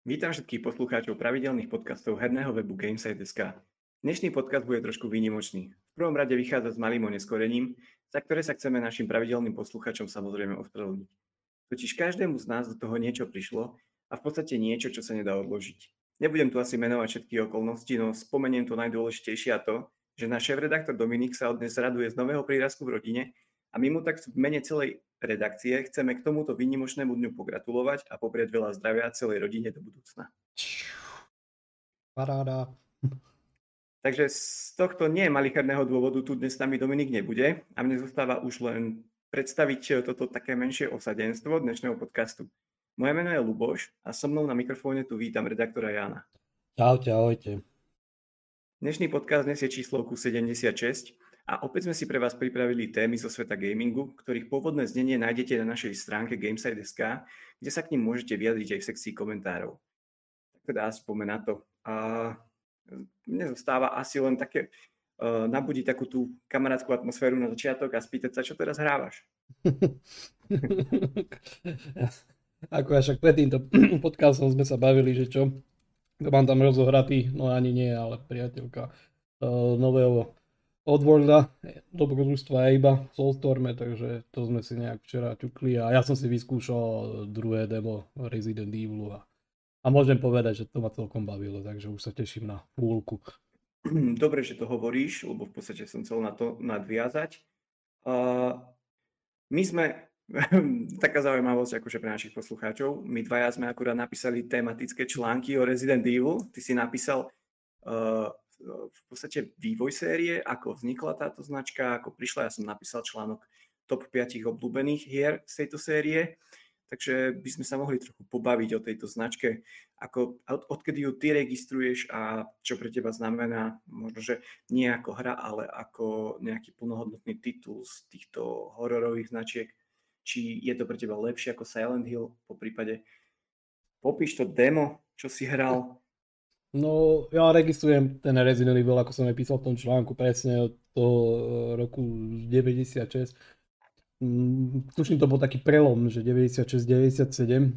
Vítam všetkých poslucháčov pravidelných podcastov herného webu Gamesite.sk. Dnešný podcast bude trošku výnimočný. V prvom rade vychádza s malým oneskorením, za ktoré sa chceme našim pravidelným poslucháčom samozrejme ospravedlniť. Totiž každému z nás do toho niečo prišlo a v podstate niečo, čo sa nedá odložiť. Nebudem tu asi menovať všetky okolnosti, no spomeniem to najdôležitejšie a to, že náš šéf-redaktor Dominik sa od dnes raduje z nového prírastku v rodine a my mu tak v mene celej redakcie chceme k tomuto výnimočnému dňu pogratulovať a poprieť veľa zdravia celej rodine do budúcna. Paráda. Takže z tohto nie malicherného dôvodu tu dnes s nami Dominik nebude a mne zostáva už len predstaviť toto také menšie osadenstvo dnešného podcastu. Moje meno je Luboš a so mnou na mikrofóne tu vítam redaktora Jana. Čaute, ahojte. Dnešný podcast je číslovku 76 a opäť sme si pre vás pripravili témy zo sveta gamingu, ktorých pôvodné znenie nájdete na našej stránke Gameside.sk, kde sa k ním môžete vyjadriť aj v sekcii komentárov. Tak teda aspoň na to. A mne zostáva asi len také uh, nabudiť takú tú kamarátskú atmosféru na začiatok a spýtať sa, čo teraz hrávaš. Ako ja však pred týmto podcastom sme sa bavili, že čo, mám tam rozohratý, no ani nie, ale priateľka uh, nového Oddworlda, dobrodružstva iba v Soulstorme, takže to sme si nejak včera ťukli a ja som si vyskúšal druhé demo Resident Evil a, a môžem povedať, že to ma celkom bavilo, takže už sa teším na púlku. Dobre, že to hovoríš, lebo v podstate som chcel na to nadviazať. Uh, my sme, taká zaujímavosť akože pre našich poslucháčov, my dvaja sme akurát napísali tematické články o Resident Evil. Ty si napísal uh, v podstate vývoj série, ako vznikla táto značka, ako prišla. Ja som napísal článok top 5 obľúbených hier z tejto série, takže by sme sa mohli trochu pobaviť o tejto značke, ako, od, odkedy ju ty registruješ a čo pre teba znamená, možno, že nie ako hra, ale ako nejaký plnohodnotný titul z týchto hororových značiek, či je to pre teba lepšie ako Silent Hill, po prípade popíš to demo, čo si hral, No, ja registrujem ten Resident Evil, ako som aj písal v tom článku, presne od toho eh, roku 96. Mm, tuším, to bol taký prelom, že 96-97.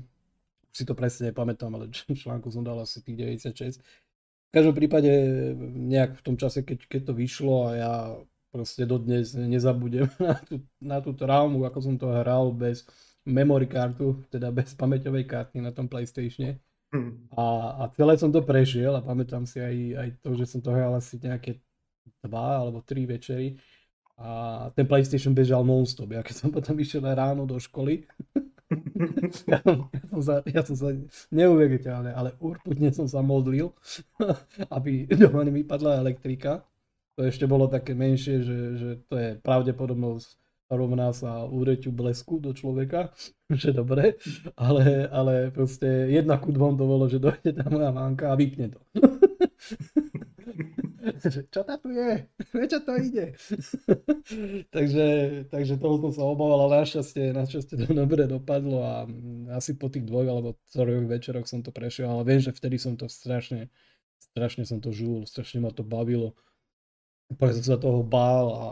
Už si to presne nepamätám, ale článku som dal asi tých 96. V každom prípade nejak v tom čase, keď, keď to vyšlo a ja proste dodnes nezabudem na, tú, na tú traumu, ako som to hral bez memory kartu, teda bez pamäťovej karty na tom PlayStatione Hmm. A, a celé som to prešiel a pamätám si aj, aj to, že som to hral asi nejaké dva alebo tri večery a ten PlayStation bežal non-stop. Ja keď som potom išiel ráno do školy, ja, ja, som sa, ja som sa neuveriteľne, ale urputne som sa modlil, aby doma nevypadla elektrika. To ešte bolo také menšie, že, že to je pravdepodobnosť rovná sa úreťu blesku do človeka, že dobre, ale, ale proste jedna ku dvom to bolo, že dojde tá moja manka a vypne to. čo to tu je? Prečo to ide? takže, takže toho som sa obával, ale našťastie, našťastie to dobre dopadlo a asi po tých dvoch alebo troch večeroch som to prešiel, ale viem, že vtedy som to strašne, strašne som to žul, strašne ma to bavilo. Úplne som sa toho bál a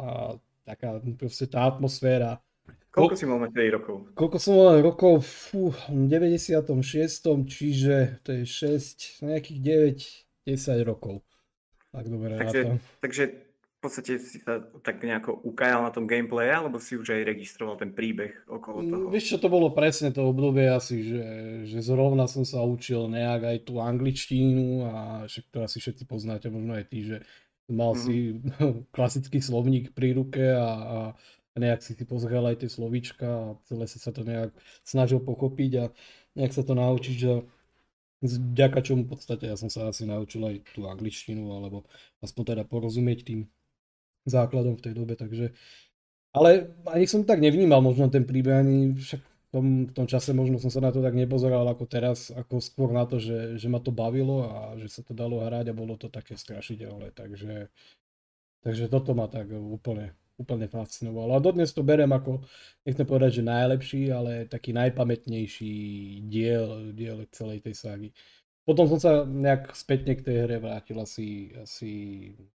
taká proste tá atmosféra. Koľko si mal mať rokov? Koľko som mal rokov? Fú, v 96. Čiže to je 6, nejakých 9, 10 rokov. Tak dobre takže, takže v podstate si sa tak nejako ukajal na tom gameplay, alebo si už aj registroval ten príbeh okolo mm, toho? Vieš čo, to bolo presne to obdobie asi, že, že zrovna som sa učil nejak aj tú angličtínu a však to asi všetci poznáte, možno aj ty, že mal mm-hmm. si klasický slovník pri ruke a, a nejak si si pozrel aj tie slovíčka a celé si sa to nejak snažil pochopiť a nejak sa to naučiť, že vďaka čomu v podstate ja som sa asi naučil aj tú angličtinu, alebo aspoň teda porozumieť tým základom v tej dobe, takže ale ani som tak nevnímal možno ten príbeh, ani však tom, v tom čase možno som sa na to tak nepozeral ako teraz, ako skôr na to, že, že ma to bavilo a že sa to dalo hrať a bolo to také strašidelné, takže, takže toto ma tak úplne, úplne fascinovalo. A dodnes to berem ako, nechcem povedať, že najlepší, ale taký najpamätnejší diel, diel celej tej ságy. Potom som sa nejak spätne k tej hre vrátil asi, asi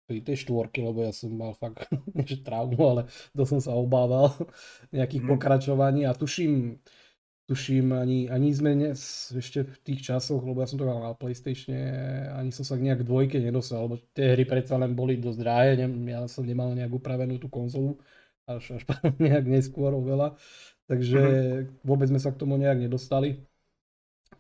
pri tej štvorky, lebo ja som mal fakt že traumu, ale to som sa obával nejakých mm. pokračovaní a tuším, tuším, ani, ani sme dnes, ešte v tých časoch, lebo ja som to mal na Playstation, ani som sa nejak dvojke nedostal, lebo tie hry predsa len boli dosť drahé, ja som nemal nejak upravenú tú konzolu, až, až nejak neskôr oveľa, takže mm-hmm. vôbec sme sa k tomu nejak nedostali.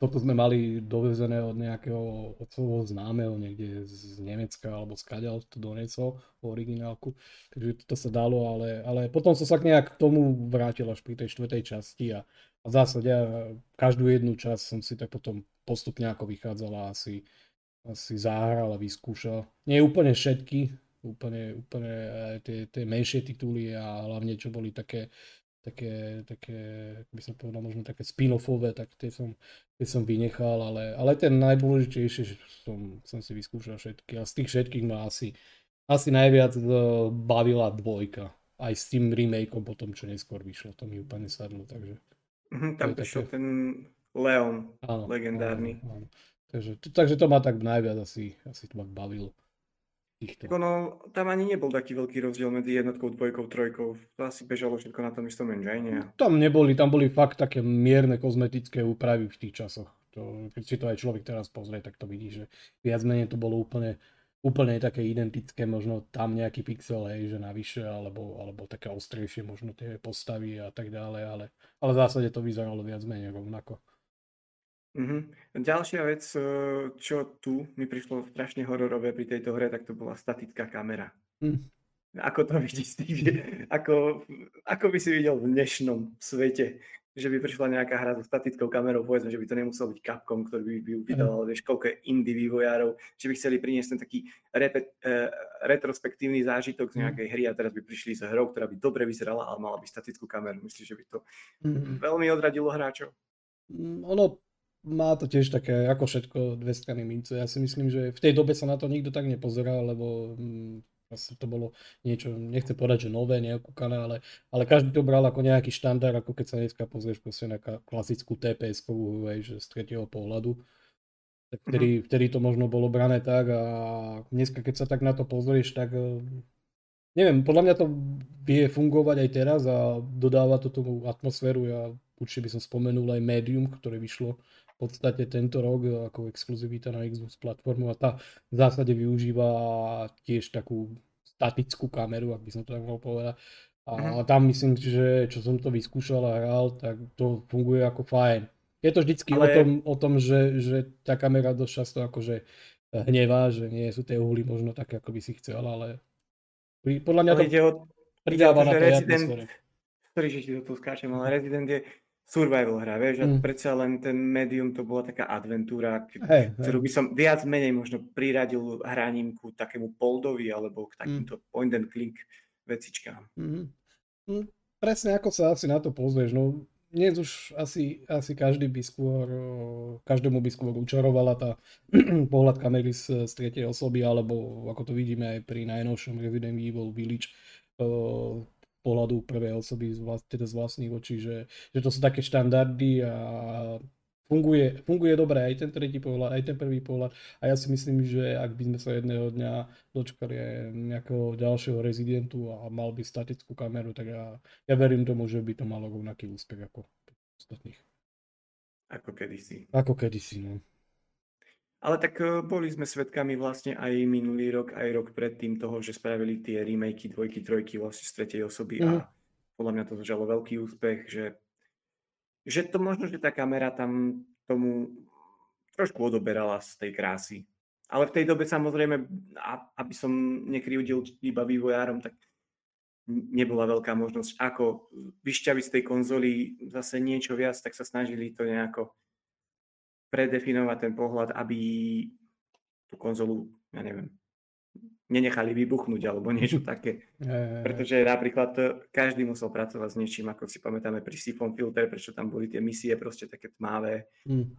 Toto sme mali dovezené od nejakého od svojho známeho niekde z Nemecka alebo z Kaďal to donesol, originálku. Takže to sa dalo, ale, ale potom som sa nejak k tomu vrátil až pri tej štvrtej časti a, a v zásade ja každú jednu časť som si tak potom postupne ako vychádzala asi, asi zahral a vyskúšal. Nie úplne všetky, úplne, úplne tie, tie menšie tituly a hlavne čo boli také, také, také, by som povedal, možno také spin-offové, tak tie som, tie som vynechal, ale, ale ten najdôležitejšie som, som si vyskúšal všetky a z tých všetkých ma asi, asi najviac e, bavila dvojka. Aj s tým remakeom potom, čo neskôr vyšlo, to mi úplne sadlo, takže... Mm, tam prišiel také... ten Leon, áno, legendárny. Áno, áno. Takže, takže to ma tak najviac asi, asi to ma bavilo. Týchto. Ono, tam ani nebol taký veľký rozdiel medzi jednotkou, dvojkou, trojkou. To asi bežalo všetko na tom istom engine. Tam neboli, tam boli fakt také mierne kozmetické úpravy v tých časoch. To, keď si to aj človek teraz pozrie, tak to vidí, že viac menej to bolo úplne, úplne také identické, možno tam nejaký pixel, hej, že navyše, alebo, alebo také ostrejšie možno tie postavy a tak ďalej, ale, ale v zásade to vyzeralo viac menej rovnako. Mhm. Ďalšia vec, e, čo tu mi prišlo strašne hororové pri tejto hre, tak to bola statická kamera. Hm. Ako to vidíš ty? Ako, ako by si videl v dnešnom svete, že by prišla nejaká hra so statickou kamerou, povedzme, že by to nemusel byť Capcom, ktorý by, vydal, vieš, koľko je indie vývojárov, že by chceli priniesť ten taký repet, uh, retrospektívny zážitok z hm. nejakej hry a teraz by prišli s hrou, ktorá by dobre vyzerala, ale mala by statickú kameru. Myslíš, že by to mm. veľmi odradilo hráčov? Ono má to tiež také, ako všetko, dve strany mince. Ja si myslím, že v tej dobe sa na to nikto tak nepozeral, lebo hm, to bolo niečo, nechcem povedať, že nové, neokúkané, ale, ale každý to bral ako nejaký štandard, ako keď sa dneska pozrieš proste na klasickú TPS-kovú, že z tretieho pohľadu. Tak vtedy, mm-hmm. vtedy to možno bolo brané tak a dneska keď sa tak na to pozrieš, tak eh, neviem, podľa mňa to vie fungovať aj teraz a dodáva to tú atmosféru. Ja určite by som spomenul aj Medium, ktoré vyšlo podstate tento rok ako exkluzivita na Xbox platformu a tá v zásade využíva tiež takú statickú kameru, ak by som to tak mohol povedať. A uh-huh. tam myslím, že čo som to vyskúšal a hral, tak to funguje ako fajn. Je to vždycky Ale... o tom, o tom že, že tá kamera dosť často akože hnevá, že nie sú tie uhly možno také, ako by si chcel, ale podľa mňa to pridáva na tej atmosfére. Sorry, že ti do toho skáčem, ale Resident je survival hra, vieš, mm. a predsa len ten medium to bola taká adventúra, hey, ktorú by som viac menej možno priradil hraním ku takému poldovi alebo k mm. takýmto mm. point and click vecičkám. Mm. Mm, presne ako sa asi na to pozrieš, no dnes už asi, asi každý by skôr, každému by skôr učarovala tá pohľad kamery z, z tretej osoby, alebo ako to vidíme aj pri najnovšom Resident Evil Village, pohľadu prvej osoby, z, vlast, teda z vlastných očí, že, že to sú také štandardy a funguje, funguje dobre aj ten tretí pohľad, aj ten prvý pohľad a ja si myslím, že ak by sme sa jedného dňa dočkali aj nejakého ďalšieho rezidentu a mal by statickú kameru, tak ja, ja verím tomu, že by to malo rovnaký úspech ako ostatných. Ako kedysi. Ako kedysi, no. Ale tak e, boli sme svedkami vlastne aj minulý rok, aj rok predtým toho, že spravili tie remakey dvojky, trojky vlastne z tretej osoby mm. a mhm. podľa mňa to zažalo veľký úspech, že, že to možno, že tá kamera tam tomu trošku odoberala z tej krásy. Ale v tej dobe samozrejme, aby som nekrivdil iba vývojárom, tak nebola veľká možnosť, ako vyšťaviť z tej konzoly zase niečo viac, tak sa snažili to nejako predefinovať ten pohľad, aby tú konzolu, ja neviem, nenechali vybuchnúť alebo niečo také. Pretože napríklad každý musel pracovať s niečím, ako si pamätáme pri Siphon Filter, prečo tam boli tie misie proste také tmavé, mm.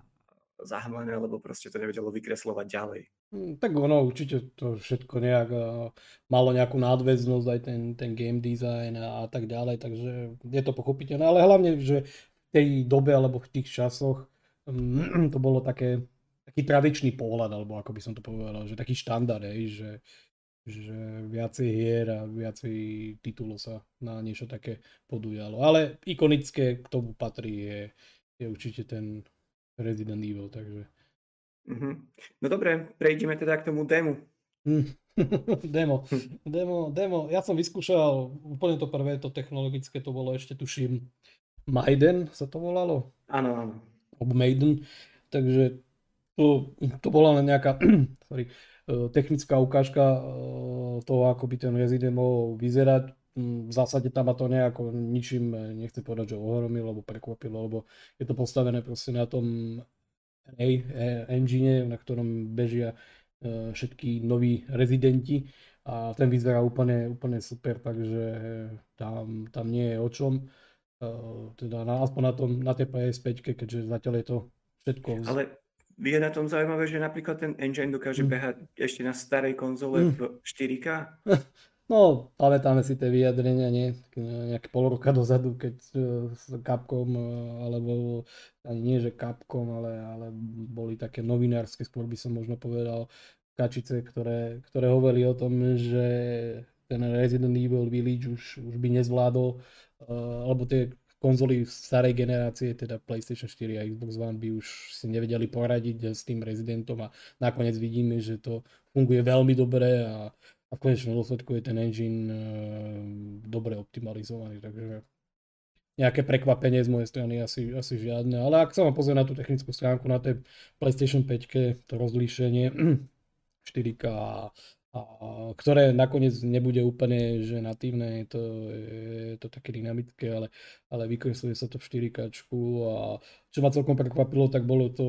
zahmlené, lebo proste to nevedelo vykreslovať ďalej. Mm, tak ono určite to všetko nejak uh, malo nejakú nadväznosť, aj ten, ten game design a, a tak ďalej, takže je to pochopiteľné, ale hlavne, že v tej dobe alebo v tých časoch to bolo také, taký tradičný pohľad, alebo ako by som to povedal, že taký štandard, hej, že, že viacej hier a viacej titulov sa na niečo také podujalo. Ale ikonické k tomu patrí je, je určite ten Resident Evil, takže... Mm-hmm. No dobre, prejdeme teda k tomu. Hm. demo. demo. Demo. Ja som vyskúšal úplne to prvé, to technologické, to bolo ešte tuším Maiden sa to volalo? Áno, áno. Alebo Maiden. Takže to, to bola len nejaká sorry, e, technická ukážka e, toho, ako by ten Resident mohol vyzerať. Hm, v zásade tam ma to nejako ničím, e, nechcem povedať, že ohromilo alebo prekvapilo, lebo je to postavené proste na tom engine, na ktorom bežia všetky noví rezidenti a ten vyzerá úplne, úplne super, takže tam, tam nie je o čom. Teda na, aspoň na, tom, na tej PS5, keďže zatiaľ je to všetko. Ale je na tom zaujímavé, že napríklad ten engine dokáže mm. behať ešte na starej konzole mm. v 4K? No, pamätáme si tie vyjadrenia, nie? Nejaké pol roka dozadu, keď s Capcom, e, alebo ani nie, že Capcom, ale, ale boli také novinárske, skôr by som možno povedal, kačice, ktoré, ktoré hovorili o tom, že ten Resident Evil Village už, už by nezvládol, alebo tie konzoly starej generácie, teda PlayStation 4 a Xbox One by už si nevedeli poradiť s tým Residentom a nakoniec vidíme, že to funguje veľmi dobre a a v konečnom dôsledku je ten engine uh, dobre optimalizovaný, takže nejaké prekvapenie z mojej strany asi, asi žiadne. Ale ak sa vám pozrie na tú technickú stránku, na tej PlayStation 5, to rozlíšenie 4K a ktoré nakoniec nebude úplne že natívne, je to, je to také dynamické, ale, ale vykresluje sa to v 4K a čo ma celkom prekvapilo, tak bolo to,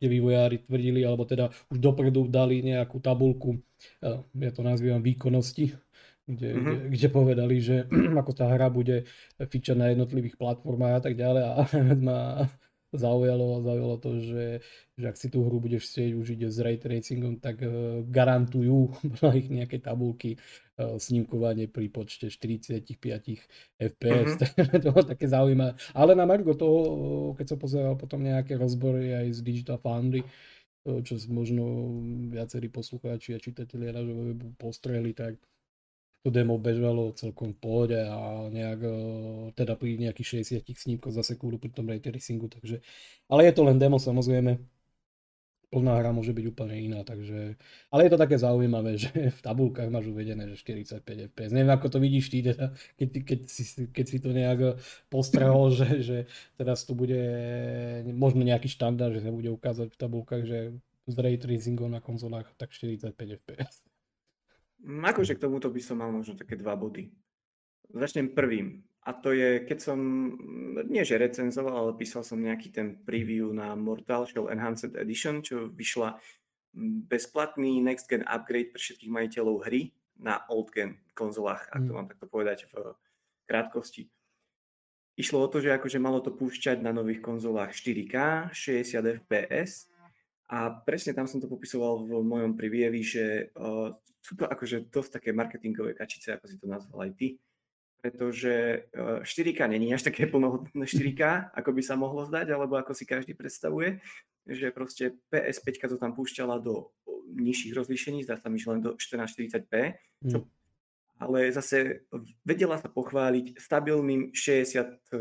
kde vývojári tvrdili, alebo teda už dopredu dali nejakú tabulku, ja to nazývam výkonnosti, kde, mm-hmm. kde, kde povedali, že ako tá hra bude fičať na jednotlivých platformách a tak ďalej a ma zaujalo, zaujalo to, že, že ak si tú hru budeš chcieť užiť s ray tracingom, tak uh, garantujú na ich nejaké tabulky uh, snímkovanie pri počte 45 fps. Mm-hmm. to bolo také zaujímavé. Ale na Margo toho, keď som pozeral potom nejaké rozbory aj z Digital Foundry, čo možno viacerí poslucháči a čitatelia nášho webu postreli, tak to demo bežalo celkom v pohode a nejak, e, teda pri nejakých 60 snímkoch za sekundu pri tom ray tracingu, takže, ale je to len demo samozrejme, plná hra môže byť úplne iná, takže, ale je to také zaujímavé, že v tabulkách máš uvedené, že 45 fps, neviem ako to vidíš ty, teda, keď, keď, si, keď si to nejak postrehol, že, že teraz tu bude možno nejaký štandard, že sa bude ukázať v tabulkách, že s ray tracingom na konzolách tak 45 fps. Mm, akože k tomuto by som mal možno také dva body. Začnem prvým. A to je, keď som, mm, nie že recenzoval, ale písal som nejaký ten preview na Mortal Shell Enhanced Edition, čo vyšla mm, bezplatný next gen upgrade pre všetkých majiteľov hry na old gen konzolách, ak to mám takto povedať v krátkosti. Išlo o to, že akože malo to púšťať na nových konzolách 4K, 60 fps a presne tam som to popisoval v mojom privievi, že sú to akože dosť také marketingové kačice, ako si to nazval aj ty, pretože 4K není až také plnohodnotné 4K, ako by sa mohlo zdať, alebo ako si každý predstavuje, že proste PS5 to tam púšťala do nižších rozlíšení, zdá sa mi, že len do 1440p, čo, mm. ale zase vedela sa pochváliť stabilným 60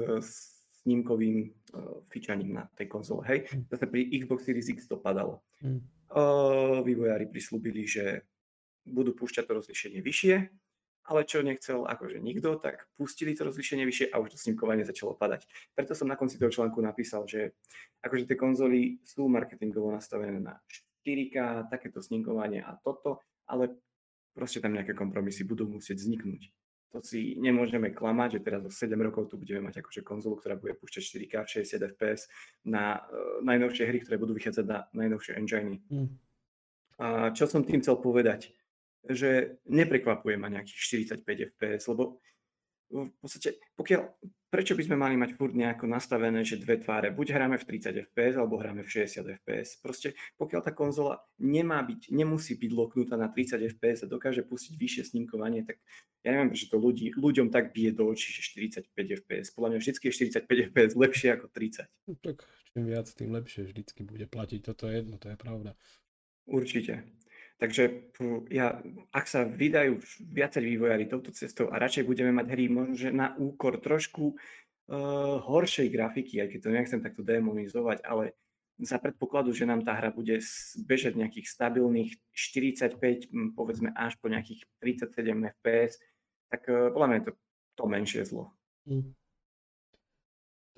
snímkovým uh, fičaním na tej konzole. Hej, mm. zase pri Xbox Series X to padalo. Mm. Vývojári prislúbili, že budú púšťať to rozlišenie vyššie, ale čo nechcel akože nikto, tak pustili to rozlišenie vyššie a už to snímkovanie začalo padať. Preto som na konci toho článku napísal, že akože tie konzoly sú marketingovo nastavené na 4K, takéto snímkovanie a toto, ale proste tam nejaké kompromisy budú musieť vzniknúť. To si nemôžeme klamať, že teraz o 7 rokov tu budeme mať akože konzolu, ktorá bude púšťať 4K 60 fps na uh, najnovšie hry, ktoré budú vychádzať na najnovšie enginy. Mm. A čo som tým chcel povedať? Že neprekvapuje ma nejakých 45 fps, lebo v podstate, pokiaľ, prečo by sme mali mať furt nejako nastavené, že dve tváre, buď hráme v 30 fps, alebo hráme v 60 fps. Proste, pokiaľ tá konzola nemá byť, nemusí byť loknutá na 30 fps a dokáže pustiť vyššie snímkovanie, tak ja neviem, že to ľudí, ľuďom tak bije do očí, že 45 fps. Podľa mňa vždy je 45 fps lepšie ako 30. No, tak čím viac, tým lepšie vždycky bude platiť. Toto je jedno, to je pravda. Určite. Takže ja, ak sa vydajú viacej vývojári touto cestou a radšej budeme mať hry možno na úkor trošku uh, horšej grafiky, aj keď to nechcem takto demonizovať, ale za predpokladu, že nám tá hra bude bežať nejakých stabilných 45, povedzme až po nejakých 37 FPS, tak uh, podľa mňa je to, to menšie zlo. Mm.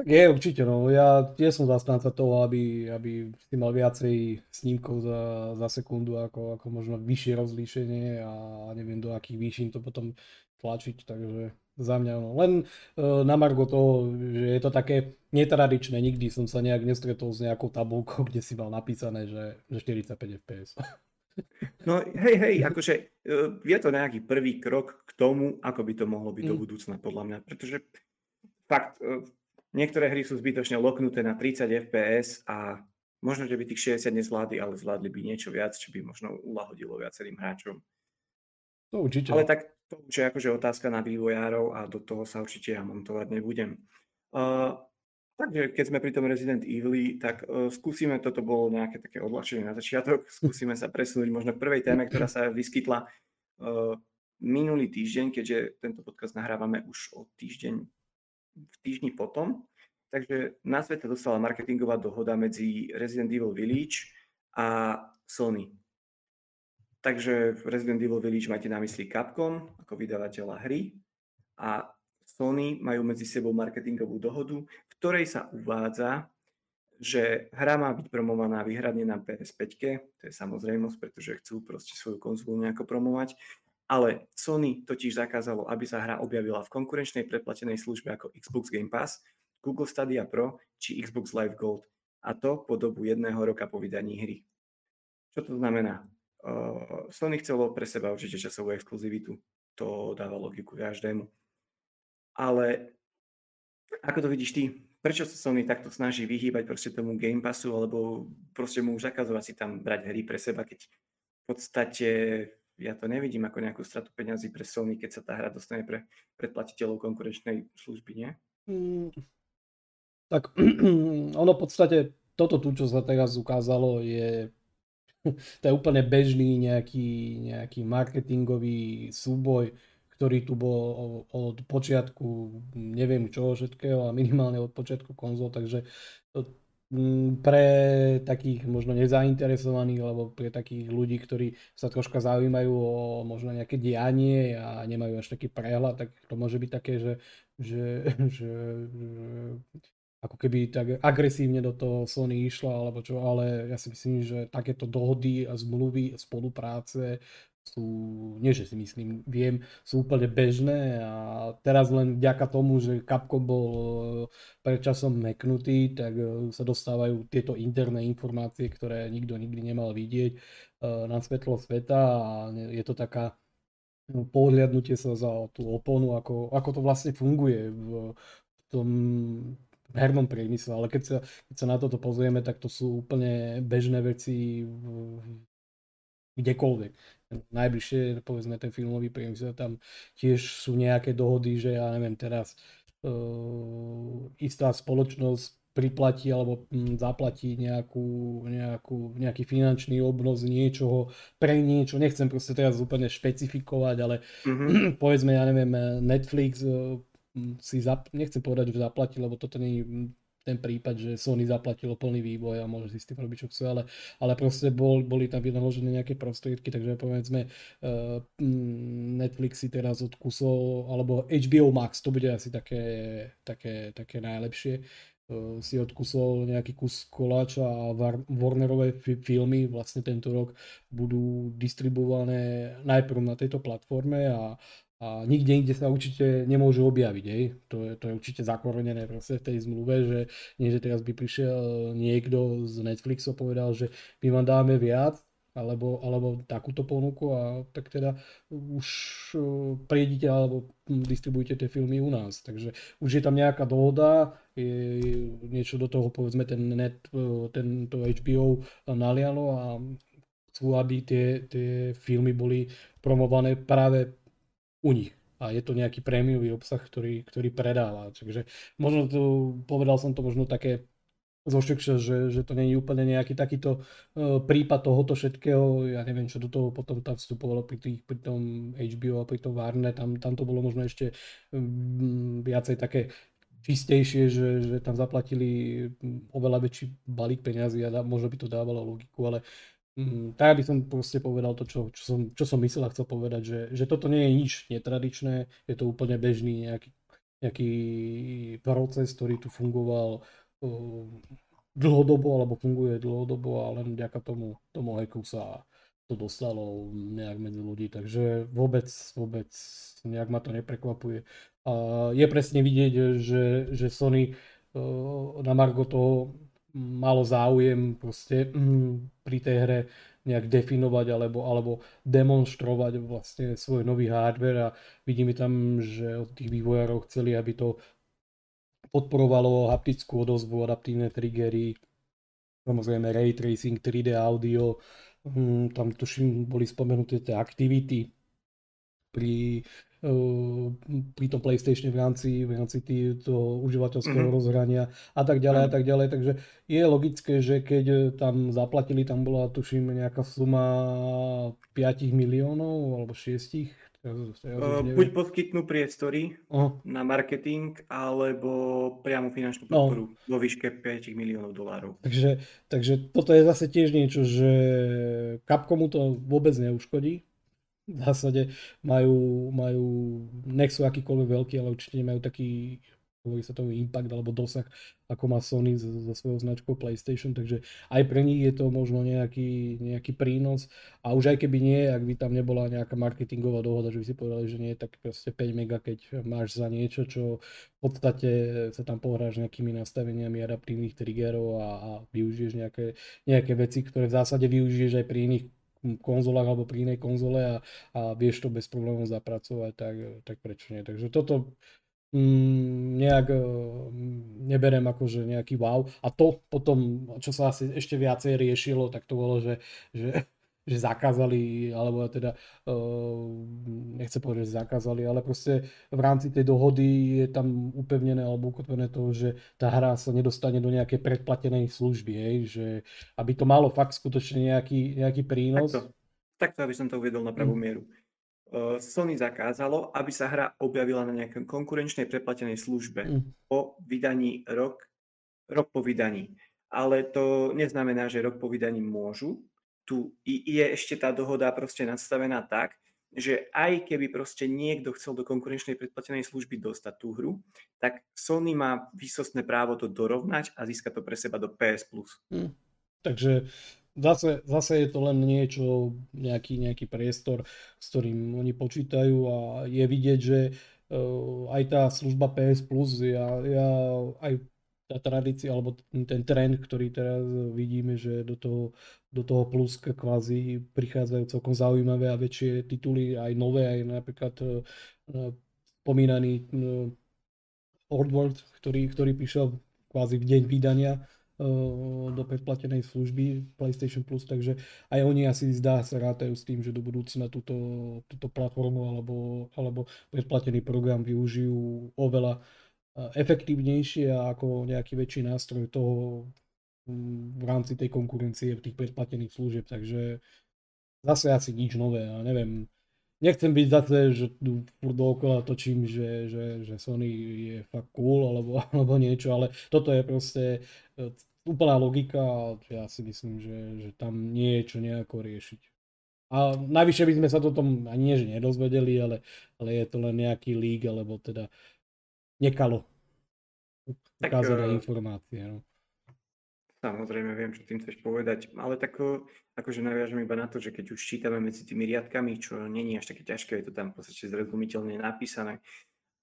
Tak je určite, no. Ja tiež som zastanca toho, aby, aby si mal viacej snímkov za, za sekundu, ako, ako možno vyššie rozlíšenie a neviem do akých výšin to potom tlačiť, takže za mňa no. Len uh, na margo toho, že je to také netradičné, nikdy som sa nejak nestretol s nejakou tabulkou, kde si mal napísané, že, že 45 fps. No hej, hej, akože uh, je to nejaký prvý krok k tomu, ako by to mohlo byť mm. do budúcna, podľa mňa, pretože fakt, uh, Niektoré hry sú zbytočne loknuté na 30 fps a možno, že by tých 60 nezvládli, ale zvládli by niečo viac, čo by možno ulahodilo viacerým hráčom. To určite. Ale tak to už je akože otázka na vývojárov a do toho sa určite ja montovať nebudem. Uh, takže keď sme pri tom Resident Evil, tak uh, skúsime, toto bolo nejaké také odľahčenie na začiatok, skúsime sa presunúť možno k prvej téme, ktorá sa vyskytla uh, minulý týždeň, keďže tento podcast nahrávame už o týždeň v týždni potom. Takže na svete dostala marketingová dohoda medzi Resident Evil Village a Sony. Takže Resident Evil Village máte na mysli Capcom ako vydavateľa hry a Sony majú medzi sebou marketingovú dohodu, v ktorej sa uvádza, že hra má byť promovaná výhradne na PS5, to je samozrejmosť, pretože chcú proste svoju konzolu nejako promovať ale Sony totiž zakázalo, aby sa hra objavila v konkurenčnej predplatenej službe ako Xbox Game Pass, Google Stadia Pro či Xbox Live Gold. A to po dobu jedného roka po vydaní hry. Čo to znamená? Uh, Sony chcelo pre seba určite časovú exkluzivitu. To dáva logiku každému. Ale ako to vidíš ty? Prečo sa Sony takto snaží vyhýbať proste tomu Game Passu, alebo proste mu už zakazovať si tam brať hry pre seba, keď v podstate ja to nevidím ako nejakú stratu peňazí pre Sony, keď sa tá hra dostane pre predplatiteľov konkurenčnej služby, nie? Mm, tak ono v podstate toto tu, čo sa teraz ukázalo, je to je úplne bežný nejaký, nejaký marketingový súboj, ktorý tu bol od počiatku neviem čo všetkého a minimálne od počiatku konzol, takže pre takých možno nezainteresovaných alebo pre takých ľudí, ktorí sa troška zaujímajú o možno nejaké dianie a nemajú až taký prehľad, tak to môže byť také, že, že, že, že ako keby tak agresívne do toho Sony išla, alebo čo, ale ja si myslím, že takéto dohody a zmluvy, spolupráce sú, nie že si myslím, viem, sú úplne bežné a teraz len vďaka tomu, že Capcom bol eh, predčasom meknutý, tak eh, sa dostávajú tieto interné informácie, ktoré nikto nikdy nemal vidieť eh, na svetlo sveta a je to taká no, pohľadnutie sa za tú oponu, ako, ako to vlastne funguje v, v tom hernom priemysle, ale keď sa, keď sa na toto pozrieme, tak to sú úplne bežné veci v, kdekoľvek najbližšie, povedzme ten filmový priemysel, tam tiež sú nejaké dohody, že ja neviem teraz uh, istá spoločnosť priplatí alebo hm, zaplatí nejakú, nejakú, nejaký finančný obnos niečoho pre niečo. Nechcem proste teraz úplne špecifikovať, ale mm-hmm. povedzme, ja neviem, Netflix uh, si zap, nechcem povedať, že zaplatí, lebo toto nie je ten prípad, že Sony zaplatilo plný vývoj a môže si s tým robiť, čo chce, ale, ale proste bol, boli tam vynaložené nejaké prostriedky, takže povedzme uh, si teraz odkusol, alebo HBO Max, to bude asi také, také, také najlepšie, uh, si odkusol nejaký kus koláča a Warnerové filmy vlastne tento rok budú distribuované najprv na tejto platforme a, a nikde inde sa určite nemôžu objaviť. Hej. To, je, to je určite zakorenené proste v tej zmluve, že nie, že teraz by prišiel niekto z Netflixu povedal, že my vám dáme viac, alebo, alebo takúto ponuku a tak teda už prídite alebo distribujete tie filmy u nás. Takže už je tam nejaká dohoda, je niečo do toho povedzme ten net, ten, to HBO nalialo a chcú, aby tie, tie filmy boli promované práve u nich. A je to nejaký prémiový obsah, ktorý, ktorý predáva. Takže možno to, povedal som to možno také zoštekša, že, že to je úplne nejaký takýto uh, prípad tohoto všetkého. Ja neviem, čo do toho potom tam vstupovalo pri, tých, pri tom HBO a pri tom Warner. Tam, tam to bolo možno ešte viacej také čistejšie, že, že tam zaplatili oveľa väčší balík peňazí a možno by to dávalo logiku, ale Mm, tak by som proste povedal to, čo, čo, som, čo som myslel a chcel povedať, že, že toto nie je nič netradičné, je to úplne bežný nejaký, nejaký proces, ktorý tu fungoval uh, dlhodobo, alebo funguje dlhodobo a len vďaka tomu, tomu hacku sa to dostalo nejak medzi ľudí, takže vôbec, vôbec nejak ma to neprekvapuje. A je presne vidieť, že, že Sony uh, na Margo toho malo záujem proste mm, pri tej hre nejak definovať alebo, alebo demonstrovať vlastne svoj nový hardware a vidíme tam, že od tých vývojárov chceli, aby to podporovalo haptickú odozvu, adaptívne triggery, samozrejme ray tracing, 3D audio, mm, tam tuším boli spomenuté tie aktivity pri pri tom PlayStation v rámci, v rámci tý, toho užívateľského mm-hmm. rozhrania a tak ďalej a tak ďalej. Takže je logické, že keď tam zaplatili, tam bola tuším nejaká suma 5 miliónov alebo 6 ja, ja uh, buď poskytnú priestory uh. na marketing, alebo priamu finančnú no. podporu no. vo výške 5 miliónov dolárov. Takže, takže toto je zase tiež niečo, že Capcomu to vôbec neuškodí, v zásade majú, majú, nech sú akýkoľvek veľký, ale určite nemajú taký hovorí sa tomu impact alebo dosah, ako má Sony so, so svojou značkou PlayStation, takže aj pre nich je to možno nejaký, nejaký prínos. A už aj keby nie, ak by tam nebola nejaká marketingová dohoda, že by si povedali, že nie, tak proste 5 mega, keď máš za niečo, čo v podstate sa tam pohráš nejakými nastaveniami adaptívnych triggerov a, a využiješ nejaké, nejaké veci, ktoré v zásade využiješ aj pri iných konzolách alebo pri inej konzole a, a vieš to bez problémov zapracovať, tak, tak prečo nie. Takže toto mm, nejak mm, neberiem ako, že nejaký wow. A to potom, čo sa asi ešte viacej riešilo, tak to bolo, že, že že zakázali, alebo teda uh, nechce povedať, že zakázali, ale proste v rámci tej dohody je tam upevnené alebo ukotvené to, že tá hra sa nedostane do nejakej predplatenej služby, hej, že aby to malo fakt skutočne nejaký, nejaký prínos. Takto, takto, aby som to uvedol na pravú mm. mieru. Uh, Sony zakázalo, aby sa hra objavila na nejakej konkurenčnej predplatenej službe mm. po vydaní rok, rok po vydaní. Ale to neznamená, že rok po vydaní môžu tu je ešte tá dohoda proste nastavená tak, že aj keby proste niekto chcel do konkurenčnej predplatenej služby dostať tú hru, tak Sony má výsostné právo to dorovnať a získať to pre seba do PS Plus. Hmm. Takže zase, zase je to len niečo, nejaký, nejaký priestor, s ktorým oni počítajú a je vidieť, že uh, aj tá služba PS Plus, ja, ja aj tá tradícia alebo ten trend, ktorý teraz vidíme, že do toho, do toho plus kvázi prichádzajú celkom zaujímavé a väčšie tituly, aj nové, aj napríklad uh, spomínaný uh, World, ktorý, ktorý prišiel kvázi v deň vydania uh, do predplatenej služby PlayStation Plus, takže aj oni asi zdá sa rátajú s tým, že do budúcna túto, túto platformu alebo, alebo predplatený program využijú oveľa efektívnejšie ako nejaký väčší nástroj toho mm, v rámci tej konkurencie v tých predplatených služieb, takže zase asi nič nové a neviem, nechcem byť zase, že tu furt dookola točím, že, že, že Sony je fakt cool alebo, alebo niečo, ale toto je proste e, úplná logika a ja si myslím, že, že tam nie je čo nejako riešiť. A najvyššie by sme sa to tom ani nie, že nedozvedeli, ale, ale je to len nejaký lík, alebo teda nekalo ukázané uh, informácie. No. Samozrejme, viem, čo tým chceš povedať, ale tak akože naviažem iba na to, že keď už čítame medzi tými riadkami, čo není až také ťažké, je to tam v podstate zrozumiteľne napísané.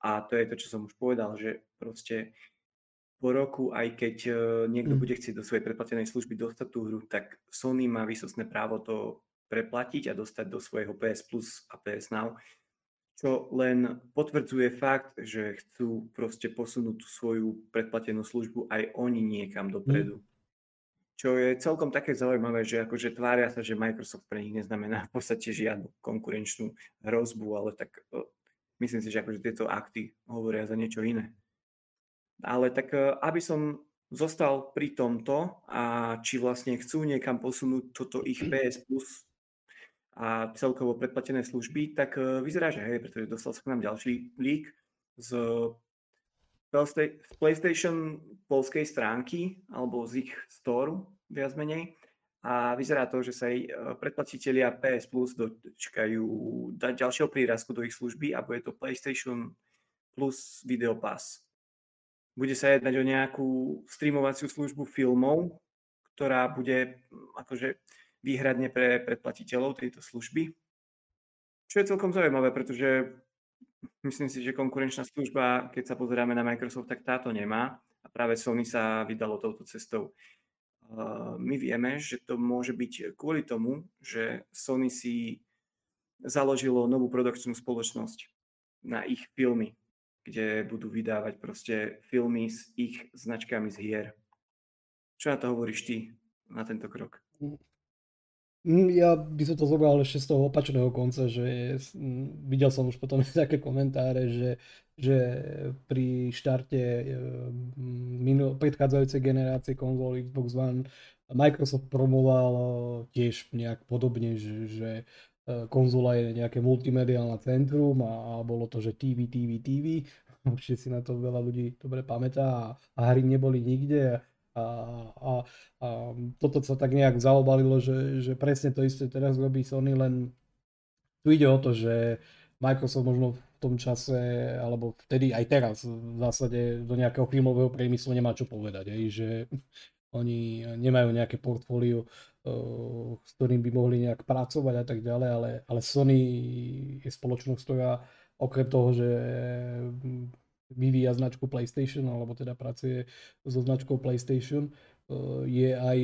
A to je to, čo som už povedal, že proste po roku, aj keď niekto mm. bude chcieť do svojej predplatenej služby dostať tú hru, tak Sony má výsostné právo to preplatiť a dostať do svojho PS Plus a PS Now čo len potvrdzuje fakt, že chcú proste posunúť tú svoju predplatenú službu aj oni niekam dopredu. Mm. Čo je celkom také zaujímavé, že akože tvária sa, že Microsoft pre nich neznamená v podstate žiadnu konkurenčnú hrozbu, ale tak myslím si, že akože tieto akty hovoria za niečo iné. Ale tak aby som zostal pri tomto a či vlastne chcú niekam posunúť toto ich PS Plus a celkovo predplatené služby, tak e, vyzerá, že hej, pretože dostal sa k nám ďalší lík z PlayStation polskej stránky alebo z ich store viac menej a vyzerá to, že sa aj predplatitelia PS Plus dočkajú ďalšieho prírazku do ich služby a bude to PlayStation Plus Video Pass. Bude sa jednať o nejakú streamovaciu službu filmov, ktorá bude akože výhradne pre predplatiteľov tejto služby. Čo je celkom zaujímavé, pretože myslím si, že konkurenčná služba, keď sa pozeráme na Microsoft, tak táto nemá a práve Sony sa vydalo touto cestou my vieme, že to môže byť kvôli tomu, že Sony si založilo novú produkčnú spoločnosť na ich filmy, kde budú vydávať proste filmy s ich značkami z hier. Čo na to hovoríš ty na tento krok? Mm, ja by som to zobral ešte z toho opačného konca, že videl som už potom také komentáre, že, že pri štarte e, minul, predchádzajúcej generácie konzol Xbox One Microsoft promoval e, tiež nejak podobne, že, že e, konzola je nejaké multimediálne centrum a, a bolo to, že TV, TV, TV. Určite si na to veľa ľudí dobre pamätá a, a hry neboli nikde a, a, a toto sa tak nejak zaobalilo, že, že presne to isté teraz robí Sony, len tu ide o to, že Microsoft možno v tom čase, alebo vtedy aj teraz v zásade do nejakého filmového priemyslu nemá čo povedať, aj, že oni nemajú nejaké portfólio, s ktorým by mohli nejak pracovať a tak ďalej, ale, ale Sony je spoločnosť, ktorá okrem toho, že vyvíja značku PlayStation, alebo teda pracuje so značkou PlayStation, eh, je aj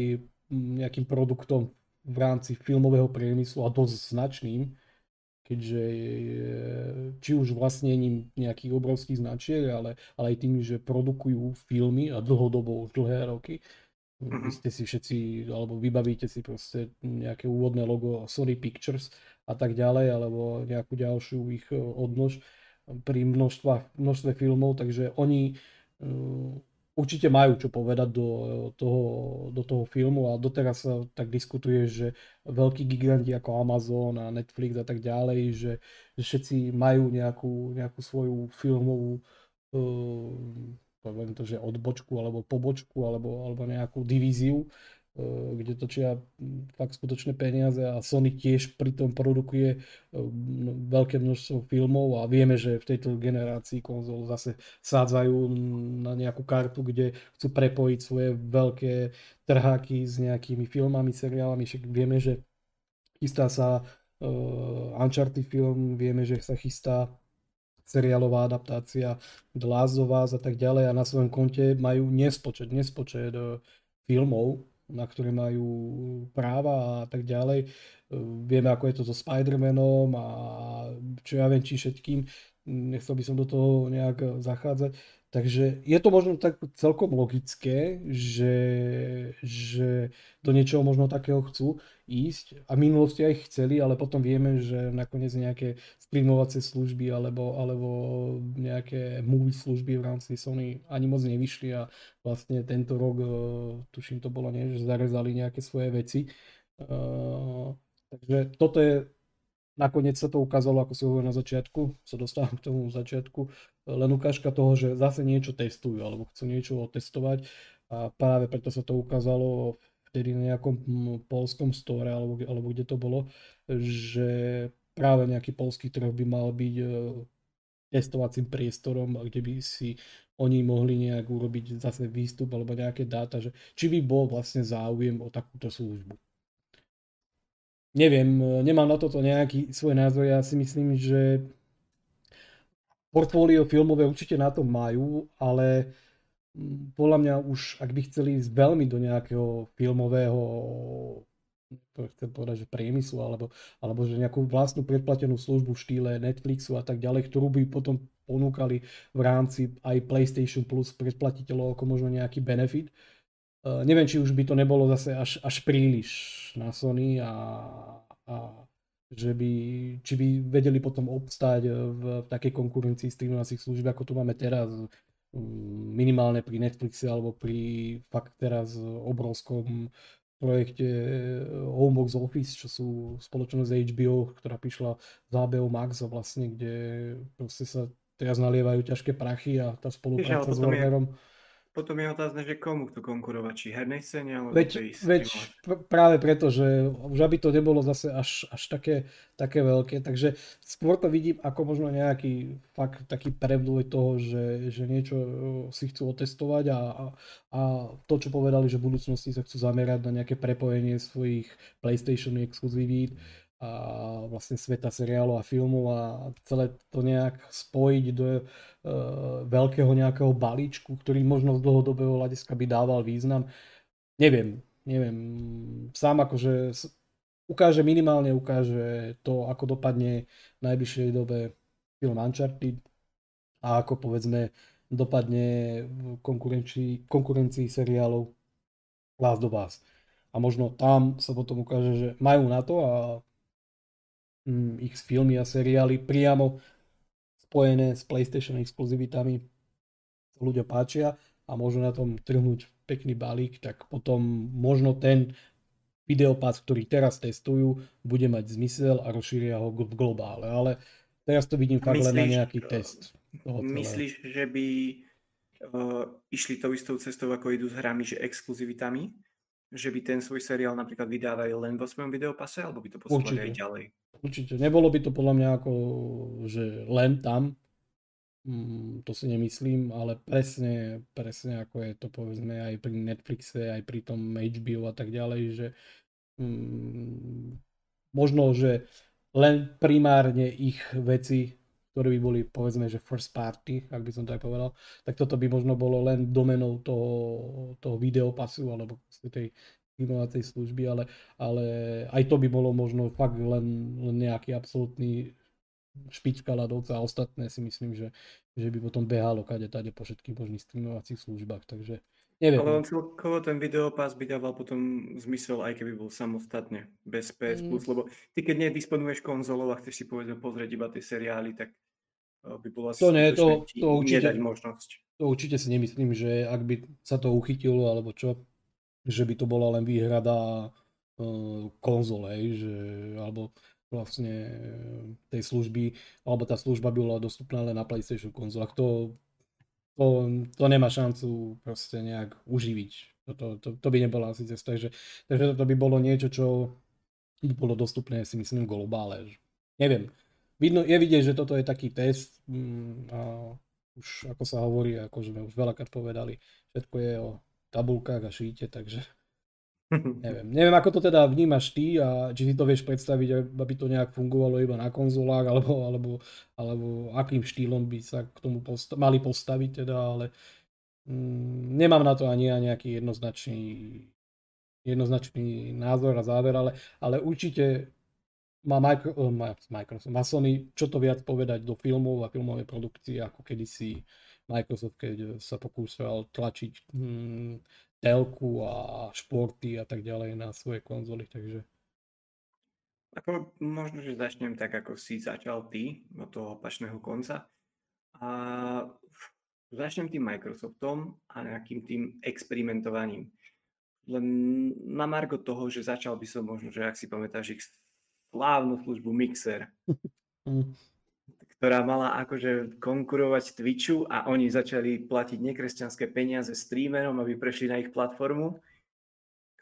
nejakým produktom v rámci filmového priemyslu a dosť značným, keďže či už vlastnením nejakých obrovských značiek, ale, ale aj tým, že produkujú filmy a dlhodobo už dlhé roky. Vy mhm. ste si všetci, alebo vybavíte si proste nejaké úvodné logo Sony Pictures a tak ďalej, alebo nejakú ďalšiu ich odnož pri množstva, množstve filmov, takže oni uh, určite majú čo povedať do toho, do toho filmu. A doteraz sa tak diskutuje, že veľkí giganti ako Amazon a Netflix a tak ďalej, že, že všetci majú nejakú, nejakú svoju filmovú uh, poviem to, že odbočku alebo pobočku alebo, alebo nejakú divíziu kde točia fakt skutočné peniaze a Sony tiež pritom produkuje eh, veľké množstvo filmov a vieme, že v tejto generácii konzol zase sádzajú na nejakú kartu, kde chcú prepojiť svoje veľké trháky s nejakými filmami, seriálami. Však vieme, že chystá sa uh, Uncharted film, vieme, že sa chystá seriálová adaptácia The Last of Us a tak ďalej a na svojom konte majú nespočet, nespočet filmov, na ktoré majú práva a tak ďalej. Vieme, ako je to so Spider-Manom a čo ja viem, či všetkým. Nechcel by som do toho nejak zachádzať. Takže je to možno tak celkom logické, že, že do niečoho možno takého chcú ísť a v minulosti aj chceli, ale potom vieme, že nakoniec nejaké streamovacie služby alebo, alebo nejaké movie služby v rámci Sony ani moc nevyšli a vlastne tento rok, e, tuším to bolo, nie, že zarezali nejaké svoje veci. Uh, takže toto je Nakoniec sa to ukázalo, ako si hovoril na začiatku, sa dostávam k tomu začiatku, len ukážka toho, že zase niečo testujú alebo chcú niečo otestovať. A práve preto sa to ukázalo vtedy na nejakom polskom store alebo, alebo kde to bolo, že práve nejaký polský trh by mal byť e, testovacím priestorom, kde by si oni mohli nejak urobiť zase výstup alebo nejaké dáta, že či by bol vlastne záujem o takúto službu neviem, nemám na toto nejaký svoj názor. Ja si myslím, že portfólio filmové určite na to majú, ale mm, podľa mňa už, ak by chceli ísť veľmi do nejakého filmového to chcem povedať, že priemyslu, alebo, alebo že nejakú vlastnú predplatenú službu v štýle Netflixu a tak ďalej, ktorú by potom ponúkali v rámci aj PlayStation Plus predplatiteľov ako možno nejaký benefit, neviem, či už by to nebolo zase až, až príliš na Sony a, a že by, či by vedeli potom obstáť v, v takej konkurencii streamovacích služieb, ako tu máme teraz, minimálne pri Netflixe alebo pri fakt teraz obrovskom projekte Homebox Office, čo sú spoločnosť HBO, ktorá prišla z HBO Max a vlastne, kde proste sa teraz nalievajú ťažké prachy a tá spolupráca s Warnerom. Je potom je otázne, že komu chcú konkurovať, či hernej scéne, alebo veď, tej veď pr- práve preto, že už aby to nebolo zase až, až také, také veľké, takže skôr to vidím ako možno nejaký fakt taký prevdoj toho, že, že niečo si chcú otestovať a, a, a to, čo povedali, že v budúcnosti sa chcú zamerať na nejaké prepojenie svojich PlayStation exkluzivít, a vlastne sveta seriálov a filmov a celé to nejak spojiť do uh, veľkého nejakého balíčku, ktorý možno z dlhodobého hľadiska by dával význam. Neviem, neviem. Sám akože ukáže minimálne ukáže to, ako dopadne v najbližšej dobe film Uncharted a ako povedzme dopadne v konkurencii, konkurencii seriálov Last of Us. A možno tam sa potom ukáže, že majú na to a mm, ich filmy a seriály priamo spojené s PlayStation exkluzivitami ľudia páčia a môžu na tom trhnúť pekný balík, tak potom možno ten videopass, ktorý teraz testujú, bude mať zmysel a rozšíria ho v globále. Ale teraz to vidím fakt len na nejaký test. Myslíš, že by uh, išli tou istou cestou, ako idú s hrami, že exkluzivitami? Že by ten svoj seriál napríklad vydávali len vo svojom videopase, alebo by to posúvali aj ďalej? Určite. Nebolo by to podľa mňa ako, že len tam, mm, to si nemyslím, ale presne, presne ako je to povedzme aj pri Netflixe, aj pri tom HBO a tak ďalej, že mm, možno, že len primárne ich veci, ktoré by boli povedzme, že first party, ak by som tak povedal, tak toto by možno bolo len domenou toho, toho videopasu alebo tej inovacej služby, ale, ale aj to by bolo možno fakt len, len nejaký absolútny špička ľadovca a ostatné si myslím, že, že by potom behalo kade tade po všetkých možných streamovacích službách, takže neviem. Ale on celkovo ten videopás by dával potom zmysel, aj keby bol samostatne, bez PS+, mm. lebo ty keď nedisponuješ konzolou a chceš si povedzme pozrieť iba tie seriály, tak eh, by bolo asi to nie, to, to určite, možnosť. To určite si nemyslím, že ak by sa to uchytilo, alebo čo, že by to bola len výhrada uh, konzole, že, alebo vlastne tej služby, alebo tá služba by bola dostupná len na PlayStation konzolách. To, to, to nemá šancu proste nejak uživiť. To, to, to, to by nebola asi cesta. Takže, takže toto by bolo niečo, čo by bolo dostupné si myslím globále. Neviem. Vidno, je vidieť, že toto je taký test mm, a už ako sa hovorí, ako sme už veľakrát povedali, všetko je o tabulkách a šíte, takže neviem. Neviem, ako to teda vnímaš ty a či si to vieš predstaviť, aby to nejak fungovalo iba na konzolách, alebo, alebo, alebo akým štýlom by sa k tomu posta- mali postaviť teda, ale mm, nemám na to ani nejaký jednoznačný jednoznačný názor a záver, ale, ale určite má, Micro, eh, má, Microsoft, má Sony čo to viac povedať do filmov a filmovej produkcie, ako kedysi Microsoft, keď sa pokúšal tlačiť hm, telku a športy a tak ďalej na svoje konzoly, takže... Ako, možno, že začnem tak, ako si začal ty, od toho opačného konca. A začnem tým Microsoftom a nejakým tým experimentovaním. Len na margo toho, že začal by som možno, že ak si pamätáš ich slávnu službu Mixer. Ktorá mala akože konkurovať Twitchu a oni začali platiť nekresťanské peniaze streamerom, aby prešli na ich platformu,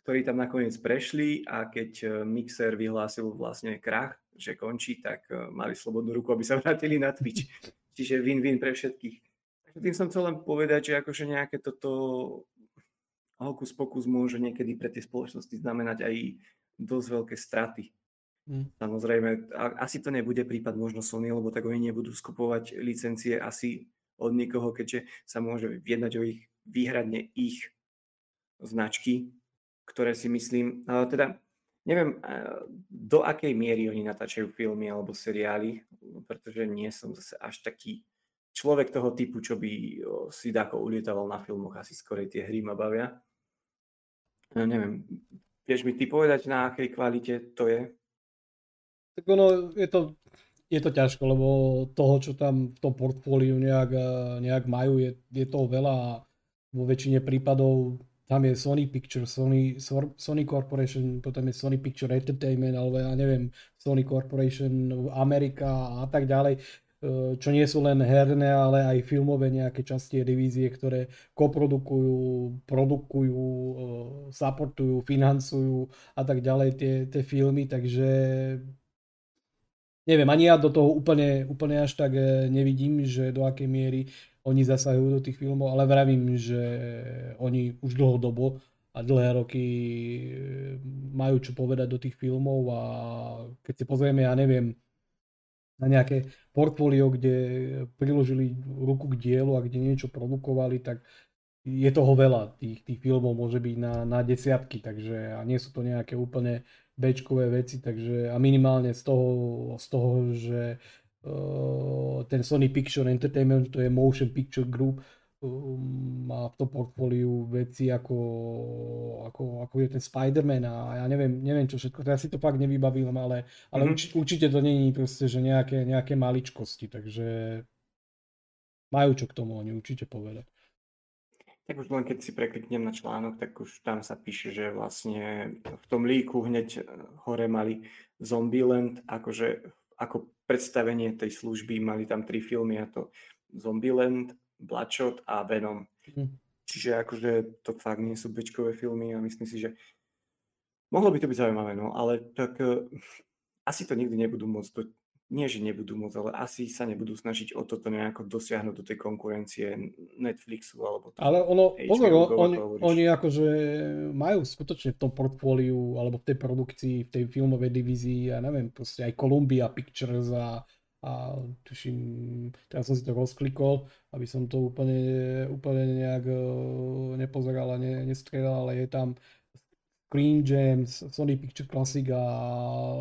ktorí tam nakoniec prešli a keď e, Mixer vyhlásil vlastne krach, že končí, tak e, mali slobodnú ruku, aby sa vrátili na Twitch. Čiže win-win pre všetkých. Takže tým som chcel len povedať, že akože nejaké toto hokus pokus môže niekedy pre tie spoločnosti znamenať aj dosť veľké straty. Mm. Samozrejme, asi to nebude prípad možno Sony, lebo tak oni nebudú skupovať licencie asi od nikoho, keďže sa môže jednať o ich výhradne ich značky, ktoré si myslím, ale teda neviem, do akej miery oni natáčajú filmy alebo seriály, pretože nie som zase až taký človek toho typu, čo by si dáko ulietaval na filmoch, asi skorej tie hry ma bavia. No, neviem, vieš mi ty povedať, na akej kvalite to je? Tak ono, je to, je to ťažko, lebo toho, čo tam v tom portfóliu nejak, nejak majú, je, je toho veľa a vo väčšine prípadov tam je Sony Picture, Sony, Sony Corporation, potom je Sony Picture Entertainment, alebo ja neviem, Sony Corporation Amerika a tak ďalej. čo nie sú len herné, ale aj filmové nejaké časti divízie, ktoré koprodukujú, produkujú, supportujú, financujú a tak ďalej tie, tie filmy, takže neviem, ani ja do toho úplne, úplne až tak e, nevidím, že do akej miery oni zasahujú do tých filmov, ale vravím, že oni už dlhodobo a dlhé roky e, majú čo povedať do tých filmov a keď si pozrieme, ja neviem, na nejaké portfólio, kde priložili ruku k dielu a kde niečo produkovali, tak je toho veľa. Tých, tých filmov môže byť na, na desiatky, takže a nie sú to nejaké úplne bečkové veci, takže a minimálne z toho, z toho že uh, ten Sony Picture Entertainment, to je Motion Picture Group, um, má v tom portfóliu veci ako, ako, ako je ten Spider-Man a ja neviem, neviem čo všetko, teraz si to fakt nevybavím, ale, ale mm-hmm. urči, určite to není proste, že nejaké, nejaké maličkosti, takže majú čo k tomu oni určite povedať. Tak už len keď si prekliknem na článok, tak už tam sa píše, že vlastne v tom líku hneď hore mali Zombieland, akože ako predstavenie tej služby mali tam tri filmy a to Zombieland, Bloodshot a Venom. Mm. Čiže akože to fakt nie sú bečkové filmy a myslím si, že mohlo by to byť zaujímavé, no, ale tak uh, asi to nikdy nebudú môcť, to, nie že nebudú môcť, ale asi sa nebudú snažiť o toto nejako dosiahnuť do tej konkurencie Netflixu alebo to, Ale ono, HBO, pozor, oni, oni akože majú skutočne v tom portfóliu alebo v tej produkcii, v tej filmovej divízii, ja neviem, proste aj Columbia Pictures a a tuším, teraz som si to rozklikol, aby som to úplne, úplne nejak e, nepozeral a ne, nestrelal, ale je tam Screen Gems, Sony Picture Classic a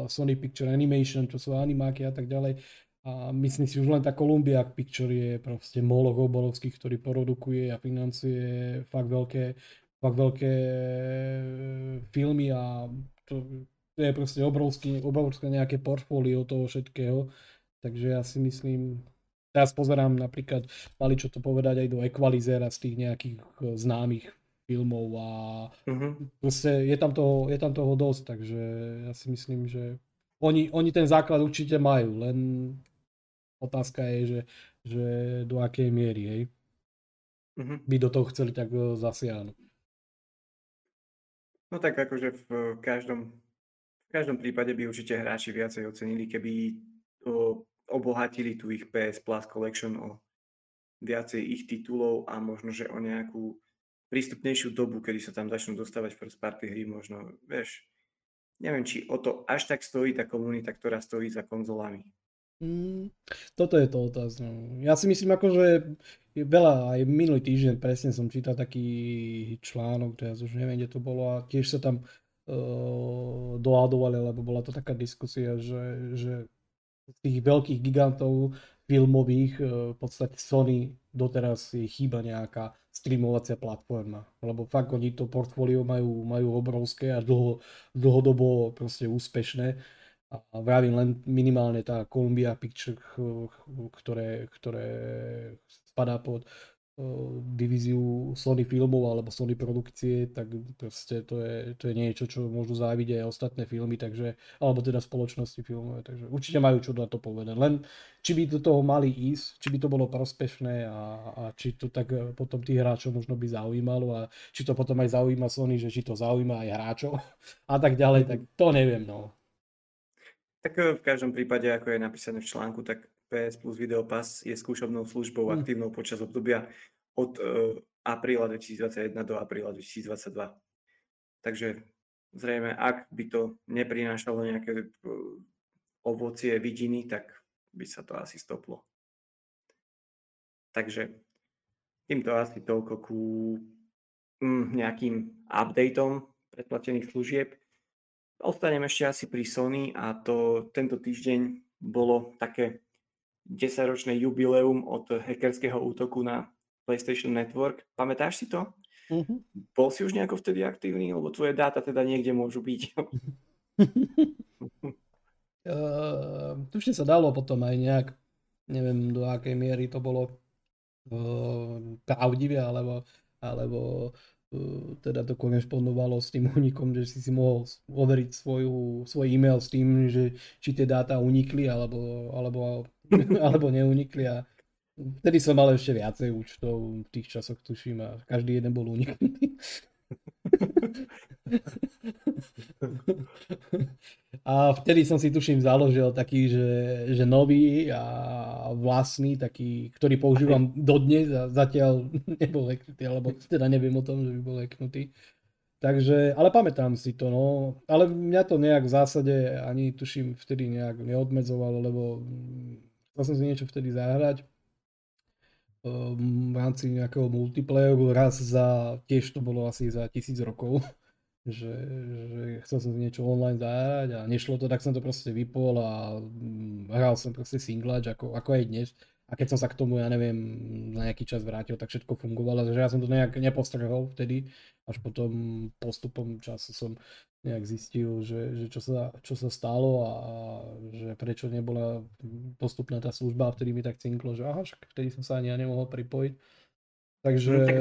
Sony Picture Animation, čo sú animáky a tak ďalej. A myslím si, už len tá Columbia Picture je proste moloch oborovských, ktorý produkuje a financuje fakt veľké, fakt veľké e, filmy a to, to je proste obrovský, obrovské nejaké portfólio toho všetkého Takže ja si myslím, teraz pozerám napríklad, mali čo to povedať aj do Equalizera z tých nejakých eh, známych filmov a uh-huh. proste je tam, toho, je tam toho dosť, takže ja si myslím, že oni, oni ten základ určite majú, len otázka je, že, že do akej miery, hej, uh-huh. by do toho chceli tak eh, zasiahnuť. No tak akože v každom, v každom prípade by určite hráči viacej ocenili, keby to obohatili tu ich PS Plus Collection o viacej ich titulov a možno, že o nejakú prístupnejšiu dobu, kedy sa tam začnú dostávať first party hry, možno, vieš, neviem, či o to až tak stojí tá komunita, ktorá stojí za konzolami. Mm, toto je to otázka. Ja si myslím, ako, že veľa, aj minulý týždeň presne som čítal taký článok, teraz už neviem, kde to bolo a tiež sa tam uh, dohadovali, lebo bola to taká diskusia, že, že tých veľkých gigantov filmových, e, v podstate Sony doteraz je chýba nejaká streamovacia platforma, lebo fakt oni to portfólio majú, majú obrovské a dlho, dlhodobo proste úspešné. A vravím len minimálne tá Columbia Picture, ktoré, ktoré spadá pod divíziu Sony filmov alebo Sony produkcie, tak proste to je, to je niečo, čo môžu závidieť aj ostatné filmy, takže, alebo teda spoločnosti filmové, takže určite majú čo na to povedať. Len či by do toho mali ísť, či by to bolo prospešné a, a či to tak e, potom tých hráčov možno by zaujímalo a či to potom aj zaujíma Sony, že či to zaujíma aj hráčov a tak ďalej, tak to neviem, no. Tak e, v každom prípade, ako je napísané v článku, tak PS Plus Video Pass je skúšobnou službou mm. aktívnou počas obdobia od uh, apríla 2021 do apríla 2022. Takže zrejme, ak by to neprinášalo nejaké uh, ovocie vidiny, tak by sa to asi stoplo. Takže týmto asi toľko ku mm, nejakým updateom predplatených služieb. Ostanem ešte asi pri Sony a to tento týždeň bolo také 10-ročné jubileum od hackerského útoku na PlayStation Network. Pamätáš si to? Uh-huh. Bol si už nejako vtedy aktívny, lebo tvoje dáta teda niekde môžu byť. uh, tušne sa dalo potom aj nejak, neviem do akej miery to bolo uh, pravdivé, alebo, alebo teda to korešpondovalo s tým únikom, že si si mohol overiť svoju, svoj e-mail s tým, že či tie dáta unikli, alebo, alebo alebo neunikli a vtedy som mal ešte viacej účtov v tých časoch, tuším, a každý jeden bol uniknutý. A vtedy som si tuším založil taký, že, že nový a vlastný, taký, ktorý používam dodnes a zatiaľ nebol hacknutý, alebo teda neviem o tom, že by bol hacknutý. Takže, ale pamätám si to, no. Ale mňa to nejak v zásade ani tuším vtedy nejak neodmedzovalo, lebo chcel som si niečo vtedy zahrať v rámci nejakého multiplayeru raz za, tiež to bolo asi za tisíc rokov, že, že chcel som niečo online zahrať a nešlo to, tak som to proste vypol a mm, hral som proste singlač ako, ako aj dnes a keď som sa k tomu, ja neviem, na nejaký čas vrátil, tak všetko fungovalo, takže ja som to nejak nepostrhol vtedy, až potom postupom času som nejak zistil, že, že čo, sa, čo sa stalo a že prečo nebola postupná tá služba a vtedy mi tak cinklo, že aha, však vtedy som sa ani ja nemohol pripojiť. Takže... No, tak,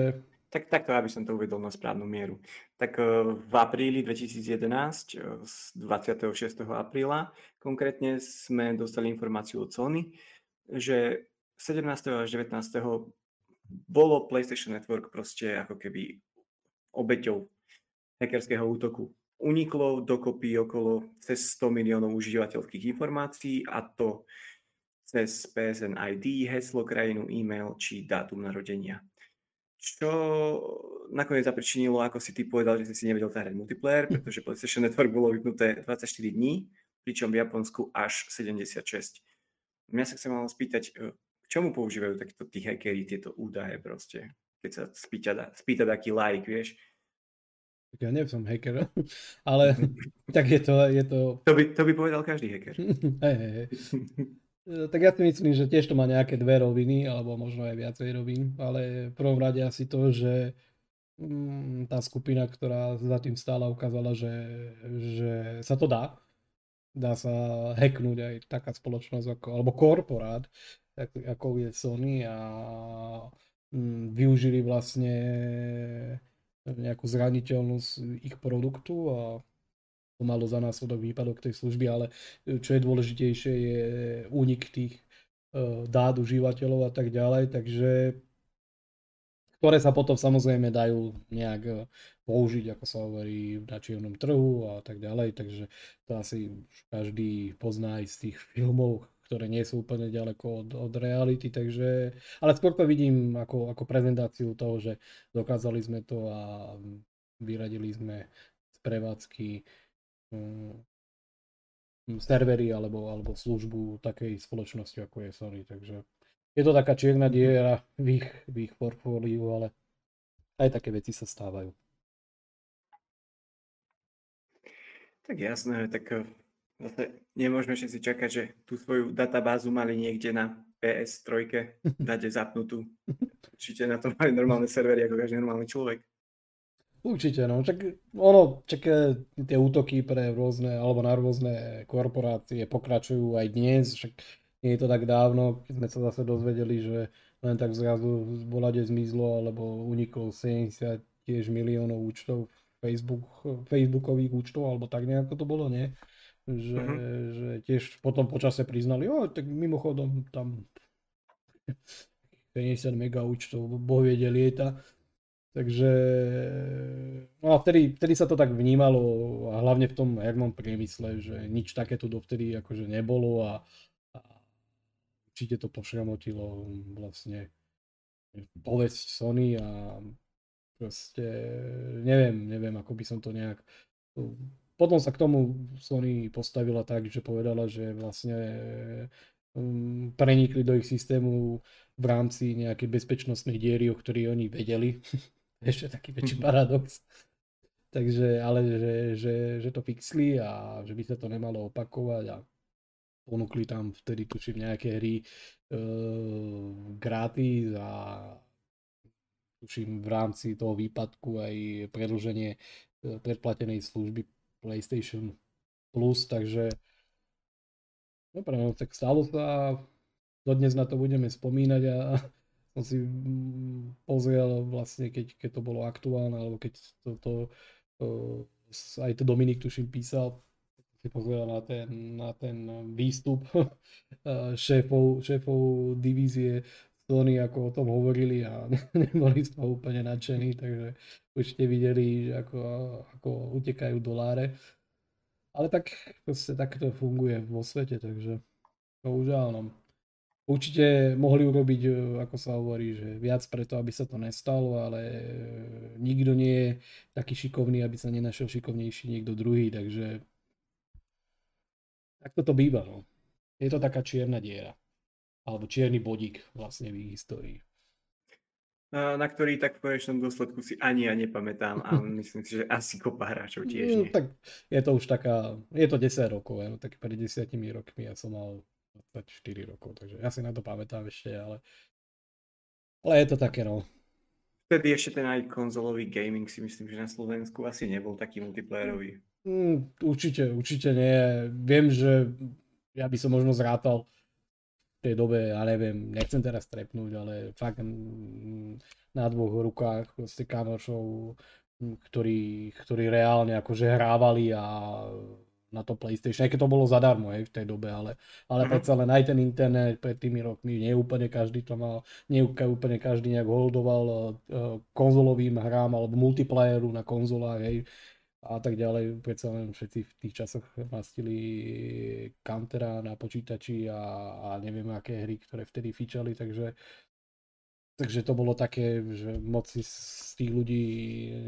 tak, takto, aby som to uvedol na správnu mieru. Tak eh, v apríli 2011, eh, z 26. apríla, konkrétne sme dostali informáciu od Sony, že 17. až 19. bolo PlayStation Network proste ako keby obeťou hackerského útoku. Uniklo dokopy okolo cez 100 miliónov užívateľských informácií a to cez PSN ID, heslo, krajinu, e-mail či dátum narodenia. Čo nakoniec zapričinilo, ako si ty povedal, že si si nevedel zahrať multiplayer, pretože PlayStation Network bolo vypnuté 24 dní, pričom v Japonsku až 76. Mňa sa chcem ale spýtať, e, čomu používajú takto tí hackeri tieto údaje proste, keď sa spýta, spýta taký like, vieš. Tak ja neviem, som hacker, ale tak je to... Je to... To, by, to by povedal každý hacker. hey, hey, hey. Tak ja si myslím, že tiež to má nejaké dve roviny, alebo možno aj viacej rovín, ale v prvom rade asi to, že mm, tá skupina, ktorá za tým stála, ukázala, že, že sa to dá. Dá sa hacknúť aj taká spoločnosť ako, alebo korporát, ako je Sony a mm, využili vlastne nejakú zraniteľnosť ich produktu a to malo za následok výpadok tej služby, ale čo je dôležitejšie je únik tých e, dát užívateľov a tak ďalej, takže ktoré sa potom samozrejme dajú nejak e, použiť, ako sa hovorí, na čiernom trhu a tak ďalej, takže to asi každý pozná aj z tých filmov, ktoré nie sú úplne ďaleko od, od reality, takže, ale skôr to vidím ako, ako prezentáciu toho, že dokázali sme to a vyradili sme z prevádzky um, servery alebo, alebo službu takej spoločnosti, ako je Sony, takže je to taká čierna diera v ich, v ich portfóliu, ale aj také veci sa stávajú. Tak jasné, tak Zase nemôžeme všetci čakať, že tú svoju databázu mali niekde na PS3 dať zapnutú. Určite na to mali normálne servery ako každý normálny človek. Určite, no. Čak, ono, čak e, tie útoky pre rôzne, alebo na rôzne korporácie pokračujú aj dnes, však nie je to tak dávno, keď sme sa zase dozvedeli, že len tak zrazu z bolade zmizlo, alebo uniklo 70 tiež miliónov účtov Facebook, Facebookových účtov, alebo tak nejako to bolo, nie? Že, uh-huh. že tiež potom počase priznali, o, tak mimochodom tam 50 mega účtov, boh vie, lieta. Takže no a vtedy, vtedy sa to tak vnímalo a hlavne v tom hernom priemysle, že nič také tu dovtedy akože nebolo a, a určite to pošramotilo vlastne povesť Sony a proste neviem, neviem, ako by som to nejak potom sa k tomu Sony postavila tak, že povedala, že vlastne um, prenikli do ich systému v rámci nejakej bezpečnostnej diery, o ktorej oni vedeli. Ešte taký väčší paradox. Takže, ale že, že, že to fixli a že by sa to nemalo opakovať a ponúkli tam vtedy tuším nejaké hry uh, gratis a tuším v rámci toho výpadku aj predlženie predplatenej služby PlayStation Plus, takže dobre, no tak stalo sa. Dodnes na to budeme spomínať a som si pozrel vlastne, keď, keď to bolo aktuálne, alebo keď to, to uh, aj to Dominik tuším písal, si pozeral na ten, na ten výstup šéfov, šéfov divízie Sony, ako o tom hovorili a neboli z toho úplne nadšení, takže už ste videli, že ako, ako utekajú doláre. Ale tak proste takto funguje vo svete, takže bohužiaľ no. Určite mohli urobiť, e, ako sa hovorí, že viac preto, aby sa to nestalo, ale e, nikto nie je taký šikovný, aby sa nenašiel šikovnejší niekto druhý, takže takto to býva. No. Je to taká čierna diera. Alebo čierny bodík vlastne v ich histórii. Na ktorý tak v konečnom dôsledku si ani ja nepamätám a myslím si, že asi kopa hráčov tiež no, nie. No, tak je to už taká, je to 10 rokov, ja, no, tak pred 10 rokmi ja som mal 24 rokov, takže ja si na to pamätám ešte, ale, ale je to také no. Vtedy ešte ten aj konzolový gaming si myslím, že na Slovensku asi nebol taký multiplayerový. Mm, určite, určite nie. Viem, že ja by som možno zrátal tej dobe, ja neviem, nechcem teraz trepnúť, ale fakt mm, na dvoch rukách proste kamošov, mm, ktorí, ktorí reálne akože hrávali a na to PlayStation, aj keď to bolo zadarmo hej, v tej dobe, ale, ale uh-huh. predsa len aj ten internet pred tými rokmi, nie úplne každý to mal, nie úplne každý nejak holdoval uh, konzolovým hrám alebo multiplayeru na konzolách, hej, a tak ďalej. Predsa len všetci v tých časoch mastili Countera na počítači a, a neviem aké hry, ktoré vtedy fičali, takže Takže to bolo také, že moc si z tých ľudí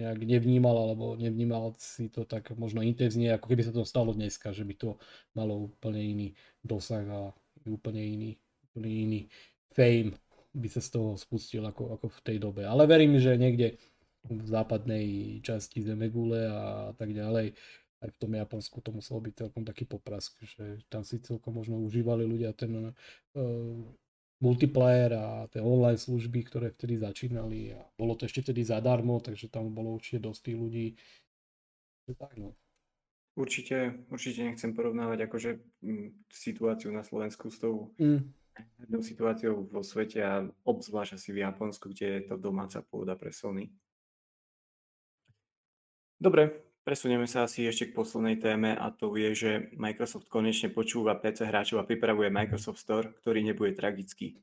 nejak nevnímal, alebo nevnímal si to tak možno intenzívne, ako keby sa to stalo dneska, že by to malo úplne iný dosah a úplne iný, úplne iný fame by sa z toho spustil ako, ako v tej dobe. Ale verím, že niekde v západnej časti Zemegule a tak ďalej, aj v tom Japonsku to muselo byť celkom taký poprask, že tam si celkom možno užívali ľudia ten uh, multiplayer a tie online služby, ktoré vtedy začínali a bolo to ešte vtedy zadarmo, takže tam bolo určite dosť tých ľudí. Tak no. Určite, určite nechcem porovnávať akože m, situáciu na Slovensku s tou mm. situáciou vo svete a obzvlášť asi v Japonsku, kde je to domáca pôda pre Sony. Dobre, Presunieme sa asi ešte k poslednej téme a to je, že Microsoft konečne počúva PC hráčov a pripravuje Microsoft Store, ktorý nebude tragický.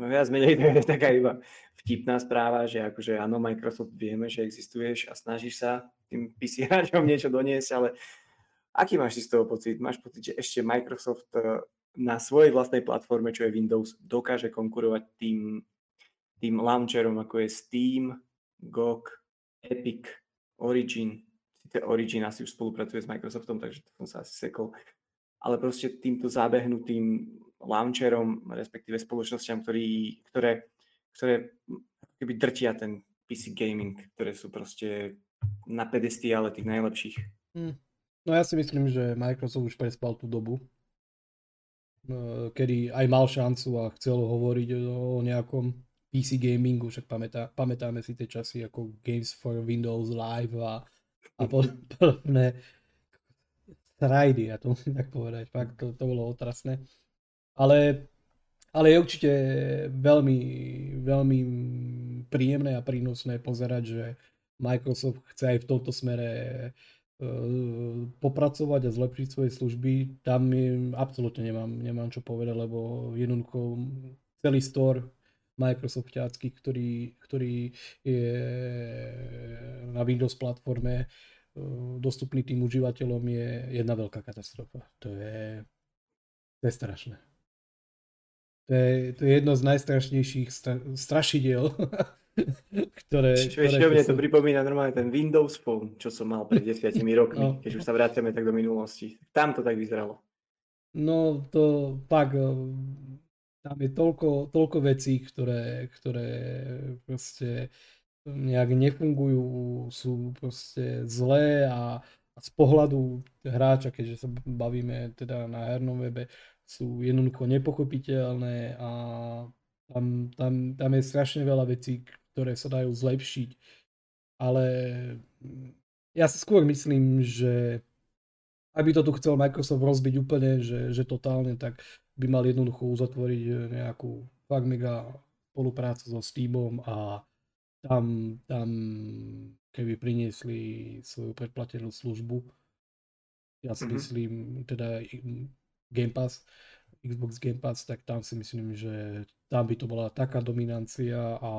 No, viac menej to je taká iba vtipná správa, že akože áno, Microsoft vieme, že existuješ a snažíš sa tým PC hráčom niečo doniesť, ale aký máš si z toho pocit? Máš pocit, že ešte Microsoft eh, na svojej vlastnej platforme, čo je Windows, dokáže konkurovať tým, tým launcherom, ako je Steam, GOG, Epic, Origin, Origin asi už spolupracuje s Microsoftom, takže to som sa asi sekol, ale proste týmto zábehnutým launcherom, respektíve spoločnosťam, ktorý, ktoré, ktoré keby drtia ten PC gaming, ktoré sú proste na pedestiále tých najlepších. Hmm. No ja si myslím, že Microsoft už prespal tú dobu, kedy aj mal šancu a chcel hovoriť o nejakom PC gamingu, však pamätá, pamätáme si tie časy ako Games for Windows Live a a podobné srajdy, ja to musím tak povedať, fakt to, to bolo otrasné. Ale, ale je určite veľmi, veľmi príjemné a prínosné pozerať, že Microsoft chce aj v tomto smere uh, popracovať a zlepšiť svoje služby. Tam absolútne nemám, nemám čo povedať, lebo jednoducho celý store Microsoftiacký, ktorý, ktorý je na Windows platforme e, dostupný tým užívateľom je jedna veľká katastrofa. To je, to je strašné. To je, to je jedno z najstrašnejších stra, strašidiel, ktoré... Čo ešte mne to pripomína normálne ten Windows Phone, čo som mal pred desiatimi rokmi, no. keď už sa vraciame tak do minulosti. Tam to tak vyzeralo. No to pak tam je toľko, toľko vecí, ktoré, ktoré proste nejak nefungujú, sú proste zlé a, a z pohľadu hráča, keďže sa bavíme teda na hernom webe, sú jednoducho nepochopiteľné a tam, tam, tam je strašne veľa vecí, ktoré sa dajú zlepšiť. Ale ja si skôr myslím, že aby to tu chcel Microsoft rozbiť úplne, že, že totálne, tak by mal jednoducho uzatvoriť eh, nejakú fakt mega spoluprácu so Steamom a tam, tam keby priniesli svoju predplatenú službu ja si Mhm. myslím, teda Game Pass, Xbox Game Pass, tak tam si myslím, že tam by to bola taká dominancia a,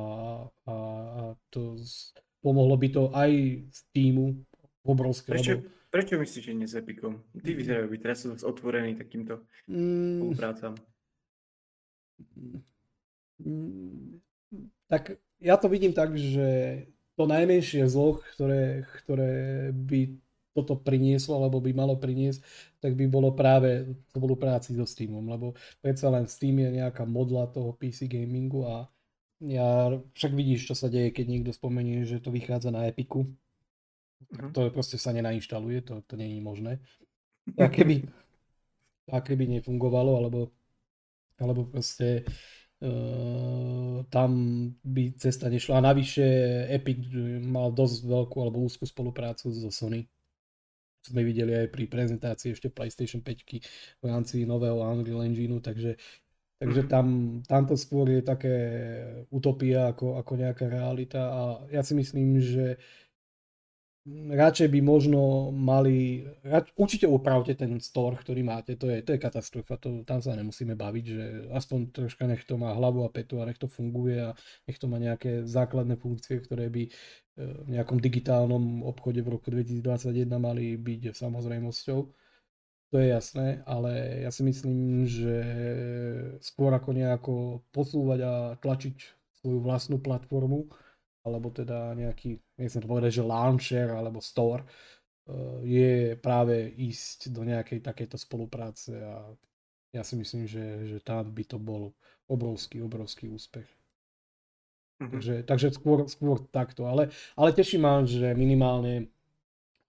a, a to z, pomohlo by to aj z týmu obrovské, lebo prečo myslíš, že nie s Epicom? Tí vyzerajú byť teraz otvorení takýmto mm, spoluprácam. Mm, Tak ja to vidím tak, že to najmenšie zlo, ktoré, ktoré by toto prinieslo, alebo by malo priniesť, tak by bolo práve v spolupráci so Steamom, lebo predsa len Steam je nejaká modla toho PC gamingu a ja, však vidíš, čo sa deje, keď niekto spomenie, že to vychádza na Epiku. Mhm. to proste sa nenainštaluje, to, to je možné. A keby, a keby nefungovalo, alebo, alebo proste Uh, tam by cesta nešla. A navyše Epic mal dosť veľkú alebo úzkú spoluprácu so Sony. Sme videli aj pri prezentácii ešte PlayStation 5 v rámci nového Unreal Engineu, takže, takže Mhm. tam, tam to skôr je také utopia ako, ako nejaká realita a ja si myslím, že radšej by možno mali, rad, určite upravte ten store, ktorý máte, to je, to je katastrofa, to, tam sa nemusíme baviť, že aspoň troška nech to má hlavu a petu a nech to funguje a nech to má nejaké základné funkcie, ktoré by e, v nejakom digitálnom obchode v roku 2021 mali byť samozrejmosťou. To je jasné, ale ja si myslím, že skôr ako nejako posúvať a tlačiť svoju vlastnú platformu, alebo teda nejaký, nechcem to povedať, že launcher alebo store, eh, je práve ísť do nejakej takejto spolupráce a ja si myslím, že, že tam by to bol obrovský, obrovský úspech. Mhm. Takže, takže skôr, skôr takto, ale, ale teší ma, že minimálne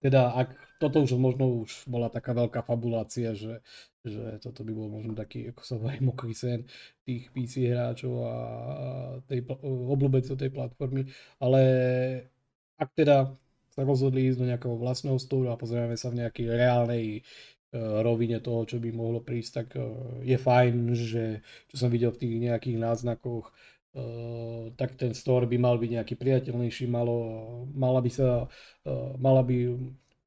teda ak toto už možno už bola taká veľká fabulácia, že, že toto by bol možno taký, ako sa hovorí, mokrý sen tých PC hráčov a tej obľúbencov tej platformy, ale ak teda sa rozhodli ísť do nejakého vlastného stolu a pozrieme sa v nejakej reálnej uh, rovine toho, čo by mohlo prísť, tak uh, je fajn, že čo som videl v tých nejakých náznakoch, Uh, tak ten store by mal byť nejaký priateľnejší, malo, mala by sa, mala by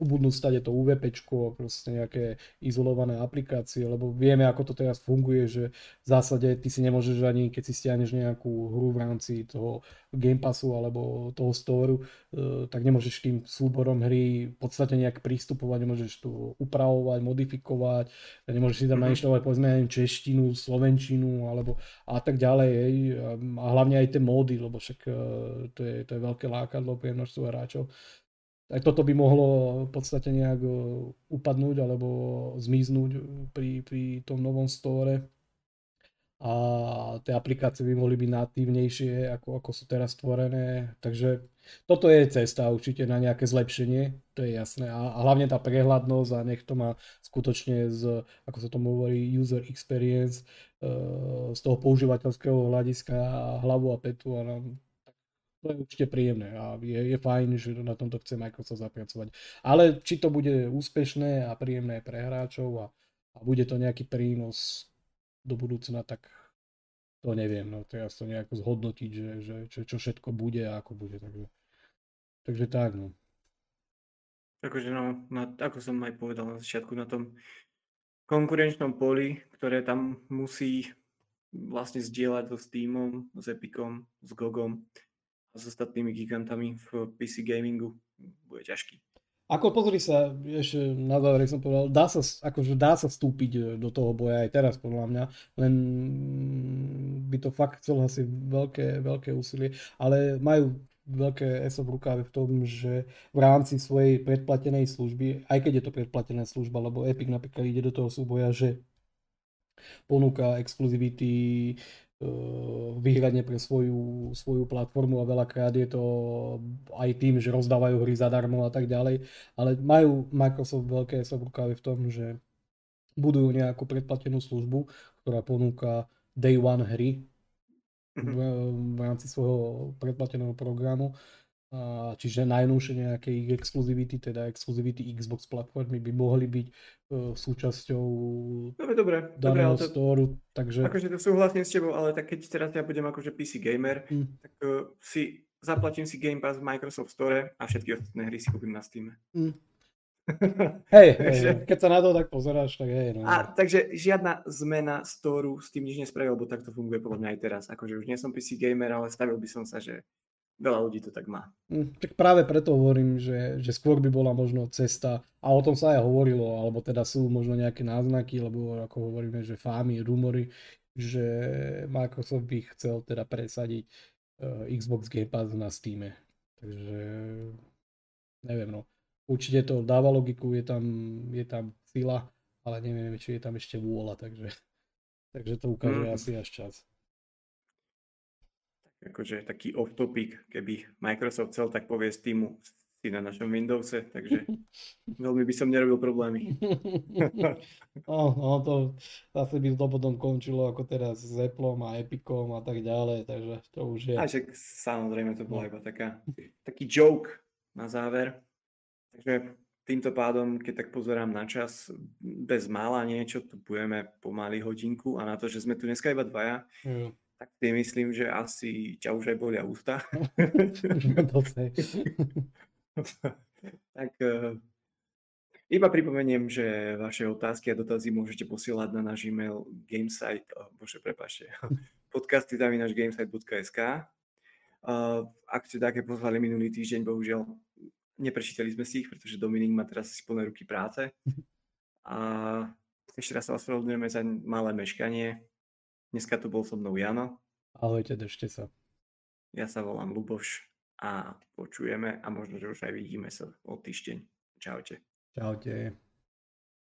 ubudnúť stade to UVP, proste nejaké izolované aplikácie, lebo vieme, ako to teraz funguje, že v zásade ty si nemôžeš ani, keď si stiahneš nejakú hru v rámci toho Game Passu alebo toho storu, uh, tak nemôžeš tým súborom hry v podstate nejak prístupovať, nemôžeš to upravovať, modifikovať, nemôžeš si tam Mhm. nainštalovať povedzme aj češtinu, slovenčinu alebo a tak ďalej. Hej. A hlavne aj tie módy, lebo však uh, to je, to je veľké lákadlo pre množstvo hráčov. Aj toto by mohlo v podstate nejak uh, upadnúť alebo zmiznúť pri, pri tom novom store a tie aplikácie by mohli byť natívnejšie, ako, ako sú teraz stvorené. Takže toto je cesta určite na nejaké zlepšenie, to je jasné. A, a hlavne tá prehľadnosť a nech to má skutočne z, ako sa tomu hovorí, user experience, uh, z toho používateľského hľadiska hlavu a petu a nám, to je určite príjemné a je, je fajn, že na tomto chce Microsoft zapracovať. Ale či to bude úspešné a príjemné pre hráčov a, a bude to nejaký prínos do budúcna, tak to neviem. No, teraz to nejako zhodnotiť, že, že čo, čo všetko bude a ako bude. Takže, takže tak, no. Akože no, na, ako som aj povedal na začiatku, na tom konkurenčnom poli, ktoré tam musí vlastne zdieľať so Steamom, s Epicom, s GOGom a s ostatnými gigantami v PC gamingu, bude ťažký. Ako pozri sa, ešte na záver som povedal, dá sa, akože dá sa vstúpiť e, do toho boja aj teraz podľa mňa, len by to fakt chcelo asi veľké, veľké úsilie, ale majú veľké ESO v rukáve v tom, že v rámci svojej predplatenej služby, aj keď je to predplatená služba, lebo Epic napríklad ide do toho súboja, že ponúka exkluzivity výhradne pre svoju, svoju platformu a veľakrát je to aj tým, že rozdávajú hry zadarmo a tak ďalej, ale majú Microsoft veľké sa v tom, že budujú nejakú predplatenú službu, ktorá ponúka day one hry v, v rámci svojho predplateného programu. Čiže najnovšie nejaké ich exkluzivity, teda exkluzivity Xbox platformy by mohli byť uh, súčasťou Dobre, dobre, dobre, daného ale to, storu, takže... akože to súhlasím s tebou, ale tak keď teraz ja budem akože PC gamer, Mm. tak uh, si zaplatím si Game Pass v Microsoft Store a všetky ostatné hry si kúpim na Steam. Mm. Hej, hej, Takže- hej, keď sa na to tak pozeráš, tak hej. No. A takže žiadna zmena storu s tým nič nespravil, lebo takto funguje podľa mňa aj teraz. Akože už nie som PC gamer, ale stavil by som sa, že veľa ľudí to tak má. Hm, Tak práve preto hovorím, že, že skôr by bola možno cesta, a o tom sa aj hovorilo, alebo teda sú možno nejaké náznaky, lebo ako hovoríme, že fámy, rumory, že Microsoft by chcel teda presadiť uh, Xbox Game Pass na Steam. Takže neviem, no. Určite to dáva logiku, je tam, je tam sila, ale neviem, či je tam ešte vôľa, takže, takže to ukáže Mhm. asi až čas. Akože taký off topic, keby Microsoft chcel, tak povie Steamu si na našom Windowse, takže veľmi by som nerobil problémy. No, no to zase by to potom končilo ako teraz s Appleom a Epicom a tak ďalej, takže to už je. A však samozrejme to bola No. iba taká, taký joke na záver. Takže týmto pádom, keď tak pozerám na čas, bez mála niečo, tu budeme pomaly hodinku a na to, že sme tu dneska iba dvaja, Jo. Tak si myslím, že asi ťa už aj bolia ústa. Dosť. tak eh, iba pripomeniem, že vaše otázky a dotazy môžete posielať na náš e-mail gamesite, oh, bože, prepáčte, podcasty zavinač gamesite.sk. Uh, ak ste také poslali minulý týždeň, bohužiaľ neprečítali sme si ich, pretože Dominik má teraz si plné ruky práce. A ešte raz sa ospravedlňujeme za malé meškanie. Dneska tu bol so mnou Jano, Ahojte, držte sa. ja sa volám Luboš a počujeme a možno, že už aj vidíme sa o týždeň. Čaute. Čaute.